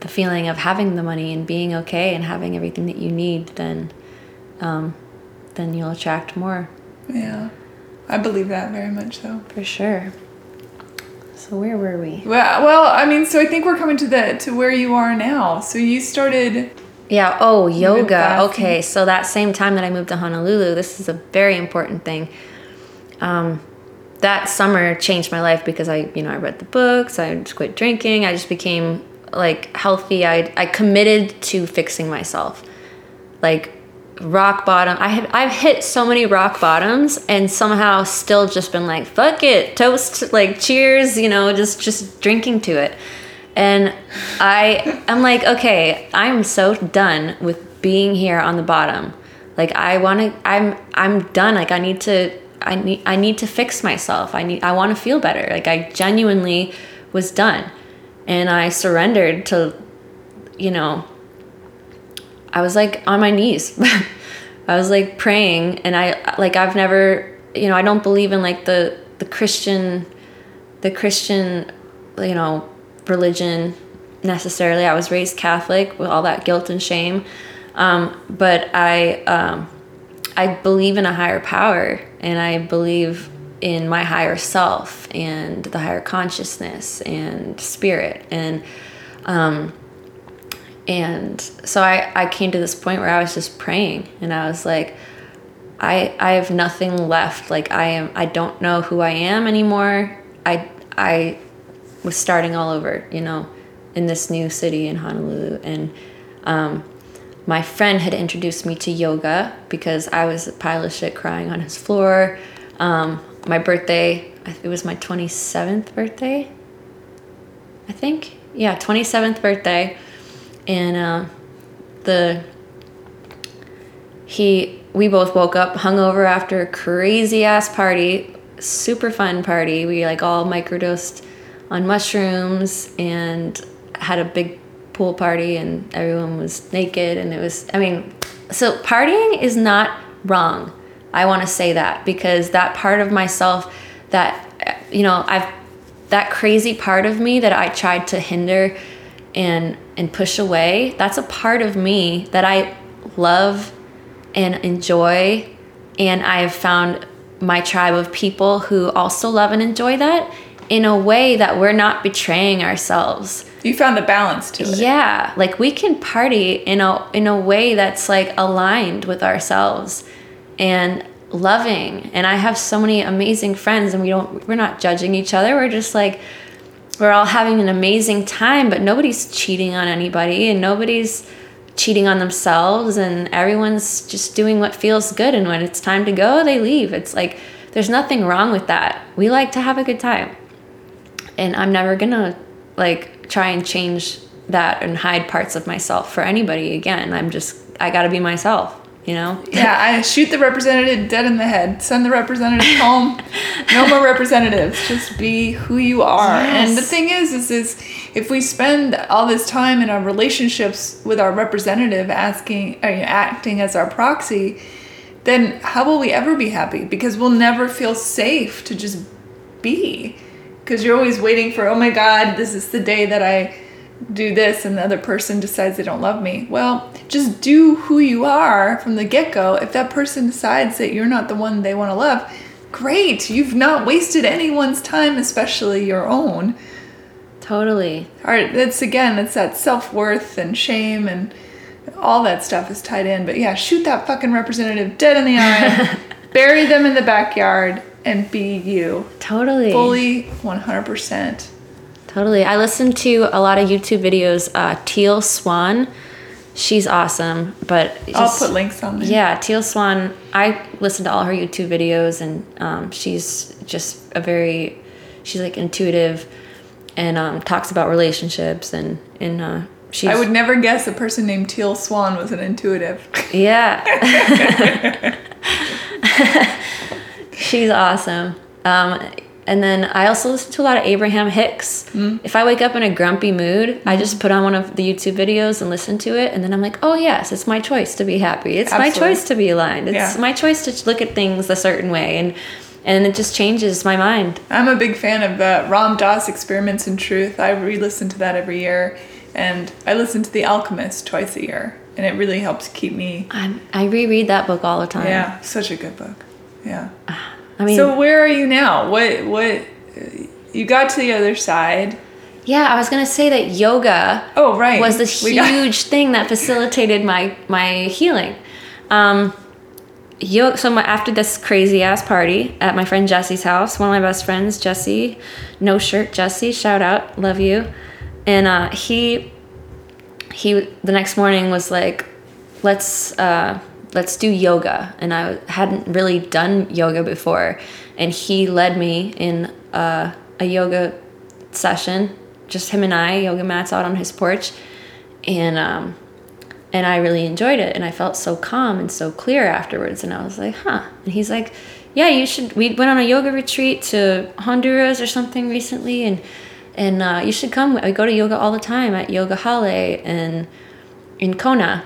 the feeling of having the money and being okay and having everything that you need, then um, then you'll attract more. Yeah. I believe that very much so. For sure. So where were we? Well, well, I mean, so I think we're coming to the to where you are now. So you started Yeah, oh, yoga. Okay, so that same time that I moved to Honolulu, this is a very important thing. Um, that summer changed my life because I, you know, I read the books, I just quit drinking, I just became like healthy. I I committed to fixing myself. Like rock bottom. I have I've hit so many rock bottoms and somehow still just been like, fuck it, toast, like cheers, you know, just just drinking to it. And I I'm like, okay, I'm so done with being here on the bottom. Like I want to I'm I'm done. Like I need to I need I need to fix myself. I need I want to feel better. Like I genuinely was done. And I surrendered to you know I was like on my knees. [LAUGHS] I was like praying and I like I've never you know, I don't believe in like the the Christian the Christian you know religion necessarily. I was raised Catholic with all that guilt and shame. Um, but I um, I believe in a higher power and I believe in my higher self and the higher consciousness and spirit and um, and so I, I came to this point where I was just praying and I was like, I I have nothing left. Like I am I don't know who I am anymore. I I was starting all over, you know, in this new city in Honolulu. And um, my friend had introduced me to yoga because I was a pile of shit crying on his floor. Um, my birthday, it was my 27th birthday, I think. Yeah, 27th birthday. And uh, the he we both woke up hungover after a crazy ass party super fun party. We like all microdosed on mushrooms and had a big pool party and everyone was naked and it was i mean so partying is not wrong i want to say that because that part of myself that you know i've that crazy part of me that i tried to hinder and and push away that's a part of me that i love and enjoy and i've found my tribe of people who also love and enjoy that in a way that we're not betraying ourselves you found the balance to it. yeah like we can party in a in a way that's like aligned with ourselves and loving and i have so many amazing friends and we don't we're not judging each other we're just like we're all having an amazing time, but nobody's cheating on anybody and nobody's cheating on themselves and everyone's just doing what feels good and when it's time to go, they leave. It's like there's nothing wrong with that. We like to have a good time. And I'm never going to like try and change that and hide parts of myself for anybody again. I'm just I got to be myself, you know? Yeah, I shoot the representative dead in the head. Send the representative home. No more representatives. Just be who you are. And the thing is, is, is if we spend all this time in our relationships with our representative, asking, uh, acting as our proxy, then how will we ever be happy? Because we'll never feel safe to just be. Because you're always waiting for, oh my God, this is the day that I do this and the other person decides they don't love me. Well, just do who you are from the get go. If that person decides that you're not the one they want to love, great. You've not wasted anyone's time, especially your own. Totally. All right, that's again, it's that self worth and shame and all that stuff is tied in. But yeah, shoot that fucking representative dead in the eye, [LAUGHS] bury them in the backyard, and be you. Totally. Fully 100%. Totally. I listen to a lot of YouTube videos. Uh, Teal Swan, she's awesome. But I'll put links on there. Yeah, Teal Swan. I listen to all her YouTube videos, and um, she's just a very, she's like intuitive, and um, talks about relationships and and uh, she's I would never guess a person named Teal Swan was an intuitive. yeah. [LAUGHS] [LAUGHS] she's awesome. Um, and then I also listen to a lot of Abraham Hicks. If I wake up in a grumpy mood, I just put on one of the YouTube videos and listen to it, and then I'm like, oh yes, it's my choice to be happy. It's my choice to be aligned. It's Yeah. my choice to look at things a certain way. And and it just changes my mind. I'm a big fan of uh, Ram Dass Experiments in Truth. I re-listen to that every year, and I listen to The Alchemist twice a year, and it really helps keep me. I, I reread that book all the time. Yeah, such a good book. Yeah. I mean, So where are you now? What what? You got to the other side. yeah, I was gonna say that yoga Oh right. was this We got- huge [LAUGHS] thing that facilitated my my healing. Um, yo- so my, after this crazy ass party at my friend Jesse's house, one of my best friends, Jesse, no shirt Jesse, shout out, love you, and uh, he he the next morning was like, let's uh, let's do yoga, and I hadn't really done yoga before, and he led me in uh, a yoga session, just him and I, yoga mats out on his porch, and um, and I really enjoyed it, and I felt so calm and so clear afterwards, and I was like, huh, and he's like, yeah, you should. We went on a yoga retreat to Honduras or something recently, and and uh, you should come. I go to yoga all the time at Yoga Hale and in Kona.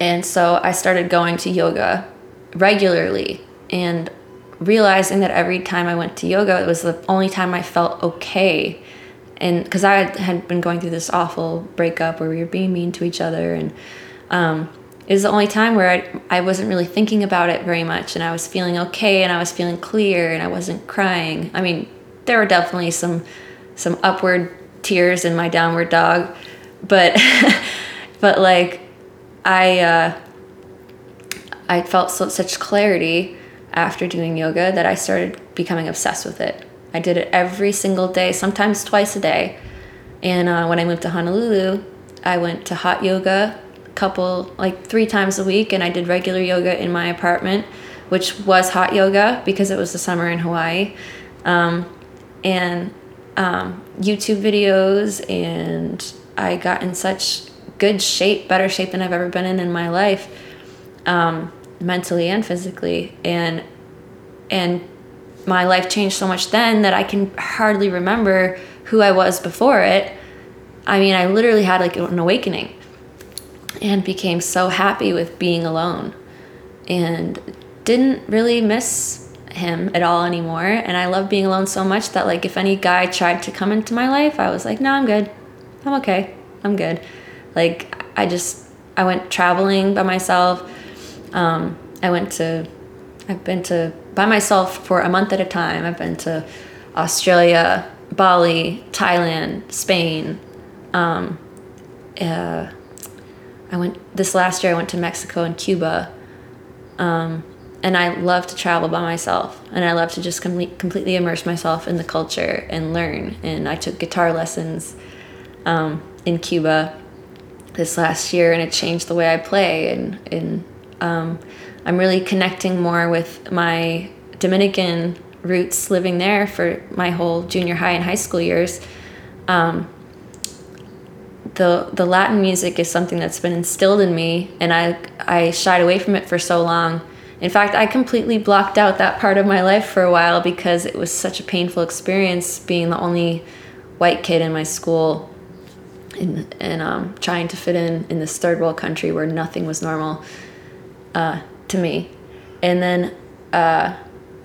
And so I started going to yoga regularly and realizing that every time I went to yoga, it was the only time I felt okay. And because I had been going through this awful breakup where we were being mean to each other, and um, it was the only time where I, I wasn't really thinking about it very much, and I was feeling okay, and I was feeling clear, and I wasn't crying. I mean, there were definitely some some upward tears in my downward dog, but [LAUGHS] but like I uh, I felt so, such clarity after doing yoga that I started becoming obsessed with it. I did it every single day, sometimes twice a day. And uh, when I moved to Honolulu, I went to hot yoga a couple, like three times a week, and I did regular yoga in my apartment, which was hot yoga because it was the summer in Hawaii. Um, and um, YouTube videos, and I got in such good shape, better shape than I've ever been in in my life, um, mentally and physically. And and my life changed so much then that I can hardly remember who I was before it. I mean, I literally had like an awakening and became so happy with being alone and didn't really miss him at all anymore. And I love being alone so much that, like, if any guy tried to come into my life, I was like, no, I'm good. I'm okay. I'm good. Like, I just, I went traveling by myself. Um, I went to, I've been to, by myself for a month at a time. I've been to Australia, Bali, Thailand, Spain. Um, uh, I went, this last year, I went to Mexico and Cuba. Um, and I love to travel by myself, and I love to just com- completely immerse myself in the culture and learn. And I took guitar lessons um, in Cuba this last year, and it changed the way I play. And and um, I'm really connecting more with my Dominican roots, living there for my whole junior high and high school years. Um, the the Latin music is something that's been instilled in me, and I I shied away from it for so long. In fact, I completely blocked out that part of my life for a while because it was such a painful experience being the only white kid in my school and, and um, trying to fit in in this third world country where nothing was normal uh, to me. And then uh,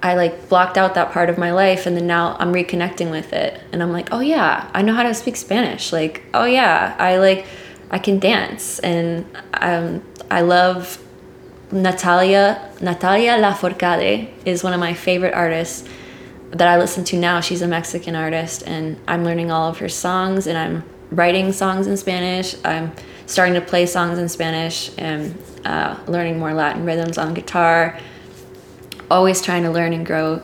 I like blocked out that part of my life, and then now I'm reconnecting with it, and I'm like, oh yeah, I know how to speak Spanish. Like, oh yeah, I like, I can dance, and um, I love Natalia Natalia Lafourcade is one of my favorite artists that I listen to now. She's a Mexican artist, and I'm learning all of her songs, and I'm writing songs in Spanish. I'm starting to play songs in Spanish and uh, learning more Latin rhythms on guitar. Always trying to learn and grow,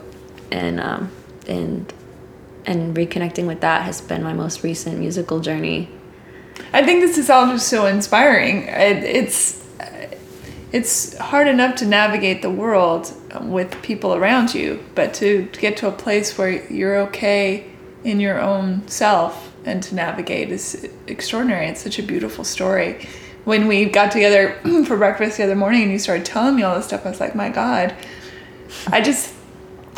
and um, and and reconnecting with that has been my most recent musical journey. I think this is all just so inspiring. It, it's it's hard enough to navigate the world with people around you, but to get to a place where you're okay in your own self and to navigate is extraordinary. It's such a beautiful story. When we got together [CLEARS THROAT] for breakfast the other morning and you started telling me all this stuff, I was like, my God, I just,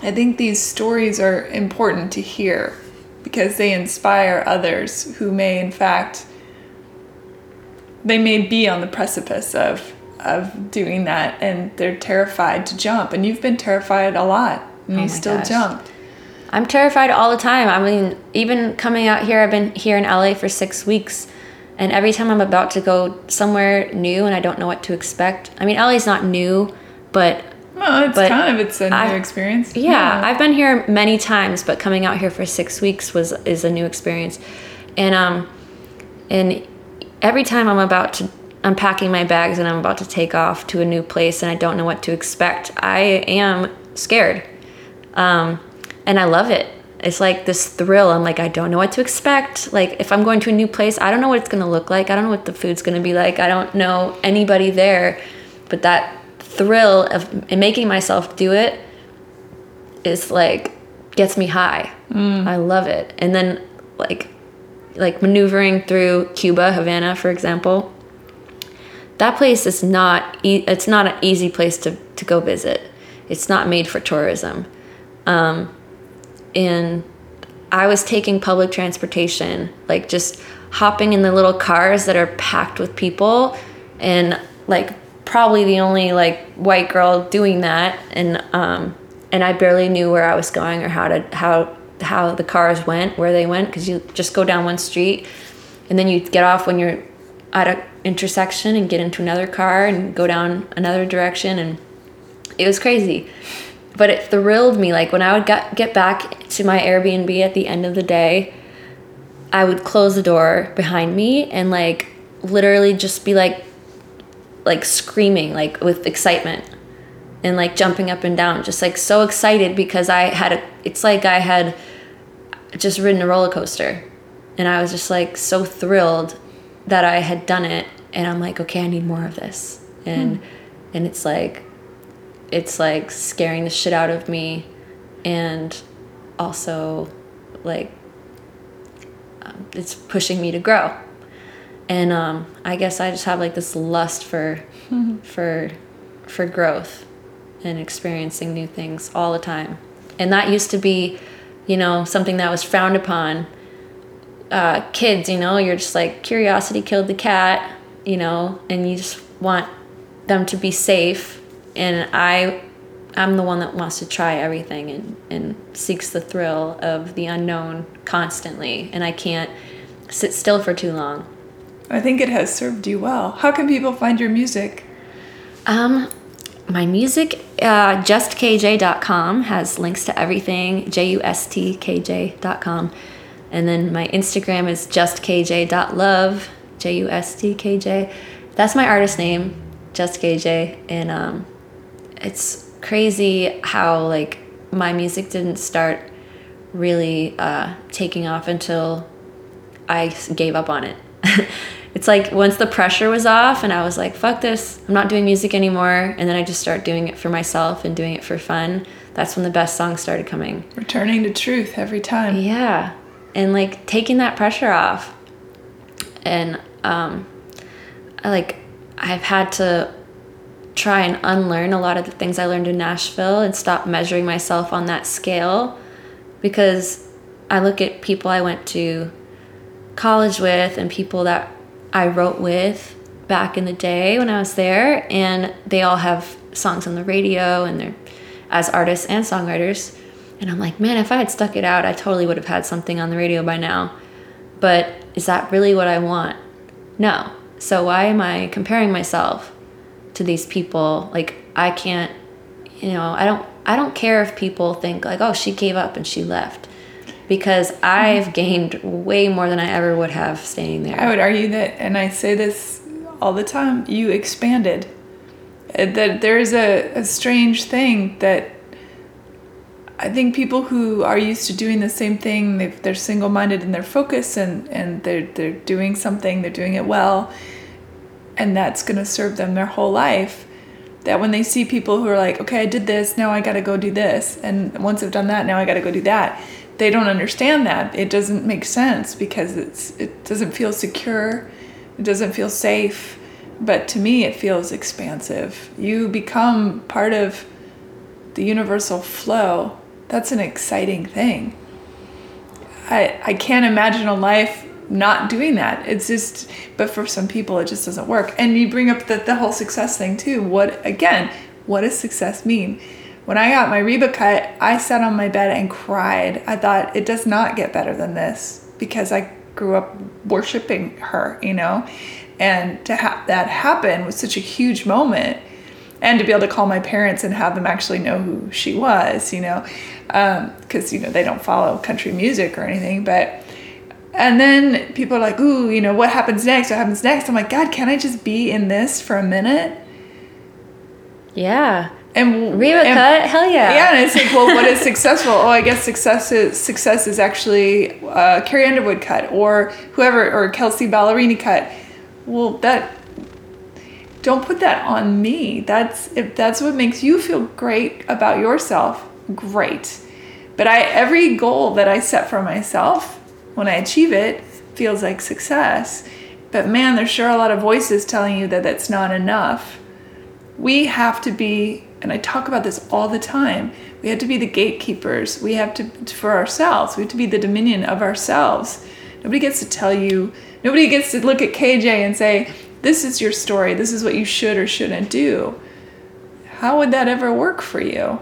I think these stories are important to hear because they inspire others who may, in fact, they may be on the precipice of of doing that and they're terrified to jump and you've been terrified a lot And Oh you still gosh. jumped. I'm terrified all the time. I mean, even coming out here, I've been here in LA for six weeks. And every time I'm about to go somewhere new and I don't know what to expect, I mean, LA's not new, but Well, it's But kind of it's a new I- experience. yeah, I've been here many times, but coming out here for six weeks was is a new experience, and um, and every time I'm about to I'm packing my bags and I'm about to take off to a new place and I don't know what to expect, I am scared, um, and I love it. It's like this thrill. I'm like, I don't know what to expect. Like, if I'm going to a new place, I don't know what it's gonna look like. I don't know what the food's gonna be like. I don't know anybody there, but that thrill of making myself do it is like gets me high. I love it. And then like like maneuvering through Cuba, Havana, for example. That place is not e- it's not an easy place to to go visit. It's not made for tourism. Um, and I was taking public transportation, like just hopping in the little cars that are packed with people, and like probably the only like white girl doing that, and um, and I barely knew where I was going or how to how how the cars went, where they went, because you just go down one street, and then you get off when you're at an intersection and get into another car and go down another direction, and it was crazy but it thrilled me. Like when i would get, get back to my airbnb at the end of the day i would close the door behind me and like literally just be like like screaming like with excitement and like jumping up and down just like so excited because i had a it's like i had just ridden a roller coaster. And i was just like so thrilled that i had done it. And i'm like okay i need more of this. And hmm. and it's like it's like scaring the shit out of me and also like um, it's pushing me to grow. And um, i guess i just have like this lust for [LAUGHS] for for growth and experiencing new things all the time. And that used to be you know something that was frowned upon. Uh, kids you know you're just like curiosity killed the cat you know and you just want them to be safe and i i'm the one that wants to try everything and, and seeks the thrill of the unknown constantly. And i can't sit still for too long. I think it has served you well. How can people find your music? um my music uh, justkj.com has links to everything j-u-s-t-k-j.com and then my instagram is justkj.love j-u-s-t-k-j that's my artist name justkj. And um, it's crazy how like my music didn't start really uh, taking off until I gave up on it. [LAUGHS] it's like once the pressure was off and I was like, fuck this, I'm not doing music anymore. And then I just start doing it for myself and doing it for fun. That's when the best songs started coming. Returning to truth every time. Yeah. And like taking that pressure off. And um I like I've had to try and unlearn a lot of the things I learned in Nashville and stop measuring myself on that scale because I look at people I went to college with and people that I wrote with back in the day when I was there and they all have songs on the radio and they're as artists and songwriters and I'm like, man, if I had stuck it out, I totally would have had something on the radio by now. But is that really what I want? No. So why am I comparing myself to these people? Like I can't, you know, I don't I don't care if people think like, "Oh, she gave up and she left." Because I've gained way more than I ever would have staying there. I would argue that, and I say this all the time, you expanded. Uh, That there's a, a strange thing that I think people who are used to doing the same thing, they've, they're single minded in their focus and, and they're, they're doing something, they're doing it well, and that's going to serve them their whole life. That when they see people who are like, okay, I did this, now I got to go do this, and once I've done that, now I got to go do that, they don't understand that. It doesn't make sense because it's it doesn't feel secure, it doesn't feel safe, but to me, it feels expansive. You become part of the universal flow. That's an exciting thing. I I can't imagine a life not doing that. It's just but for some people it just doesn't work. And you bring up the, the whole success thing too. What again, what does success mean? when I got my Reba cut, I sat on my bed and cried. I thought it does not get better than this because I grew up worshiping her, you know? And to have that happen was such a huge moment. And to be able to call my parents and have them actually know who she was, you know, because, um, you know, they don't follow country music or anything. But, and then people are like, ooh, you know, what happens next? What happens next? I'm like, God, can I just be in this for a minute? Yeah. And Reba and, cut, hell yeah. Yeah, and it's like, well, what is successful? oh, I guess success is success is actually uh, Carrie Underwood cut or whoever or Kelsea Ballerini cut. Well, that don't put that on me. That's if that's what makes you feel great about yourself, great. But I every goal that I set for myself, when I achieve it, feels like success. But man, there's sure a lot of voices telling you that that's not enough. We have to be and I talk about this all the time. We have to be the gatekeepers. We have to, for ourselves, we have to be the dominion of ourselves. Nobody gets to tell you, nobody gets to look at KJ and say, this is your story, this is what you should or shouldn't do. How would that ever work for you?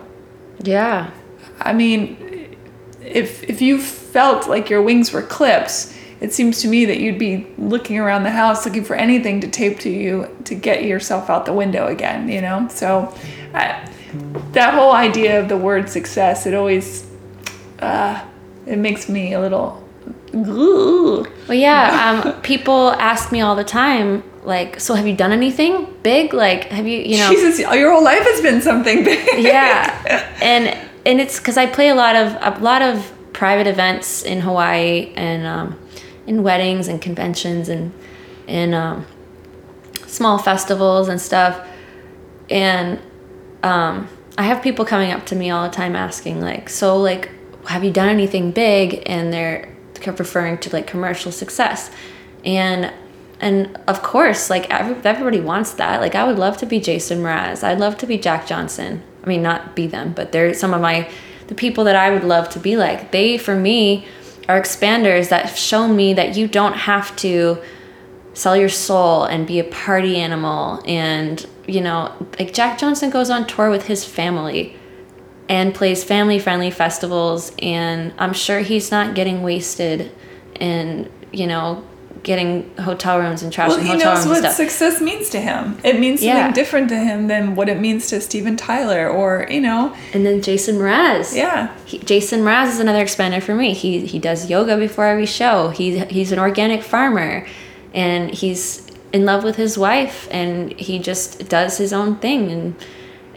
Yeah. I mean, if if you felt like your wings were clips, it seems to me that you'd be looking around the house looking for anything to tape to you to get yourself out the window again, you know? So I, that whole idea of the word success, it always, uh, it makes me a little. Well, yeah. Um, people ask me all the time, like, so have you done anything big? Like, have you, you know? Jesus, your whole life has been something big. yeah, [LAUGHS] and and it's because I play a lot of a lot of private events in Hawaii and um, in weddings and conventions and in um, small festivals and stuff, and um, I have people coming up to me all the time asking like, so like, have you done anything big? And they're referring to like commercial success, and and of course, like every, everybody wants that. Like I would love to be Jason Mraz. I'd love to be Jack Johnson. I mean, not be them, but they're some of my the people that I would love to be like. They for me are expanders that show me that you don't have to sell your soul and be a party animal and you know like jack johnson goes on tour with his family and plays family friendly festivals and i'm sure he's not getting wasted and you know getting hotel rooms and trashing well, he knows what stuff. success means to him. It means something yeah. different to him than what it means to steven tyler or you know. And then jason mraz. Yeah. He, jason mraz is another expander for me. He he does yoga before every show. He, he's an organic farmer. And he's in love with his wife and he just does his own thing. And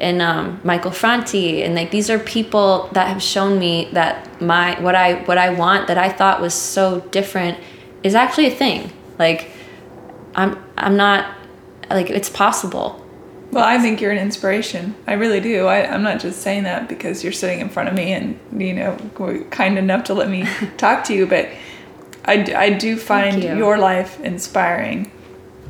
and um, Michael Franti. And like these are people that have shown me that my what I what I want that I thought was so different is actually a thing like I'm I'm not like it's possible well I think you're an inspiration I really do I, I'm not just saying that because you're sitting in front of me and you know kind enough to let me [LAUGHS] talk to you but I, I do find you. your life inspiring.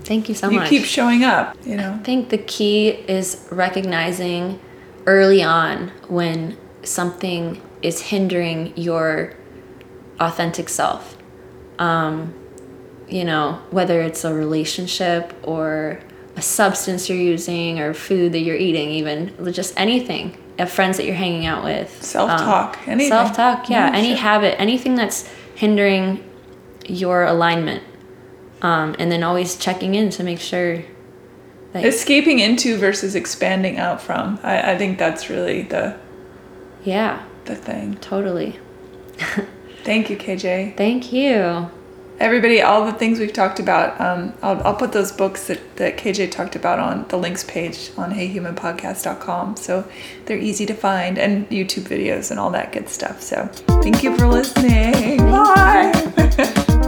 Thank you so you much. You keep showing up, you know. I think the key is recognizing early on when something is hindering your authentic self. Um, you know, whether it's a relationship or a substance you're using or food that you're eating, even just anything, friends that you're hanging out with. Self talk, um, anything. Self talk, yeah. yeah. Any habit, anything that's hindering your alignment um, and then always checking in to make sure that escaping into versus expanding out from I, I think that's really the yeah the thing totally [LAUGHS] thank you kj thank you everybody all the things we've talked about um, I'll, I'll put those books that, that kj talked about on the links page on heyhumanpodcast.com so they're easy to find and youtube videos and all that good stuff so thank you for listening bye [LAUGHS]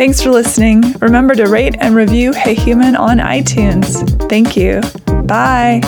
Thanks for listening. Remember to rate and review Hey Human on iTunes. Thank you. Bye.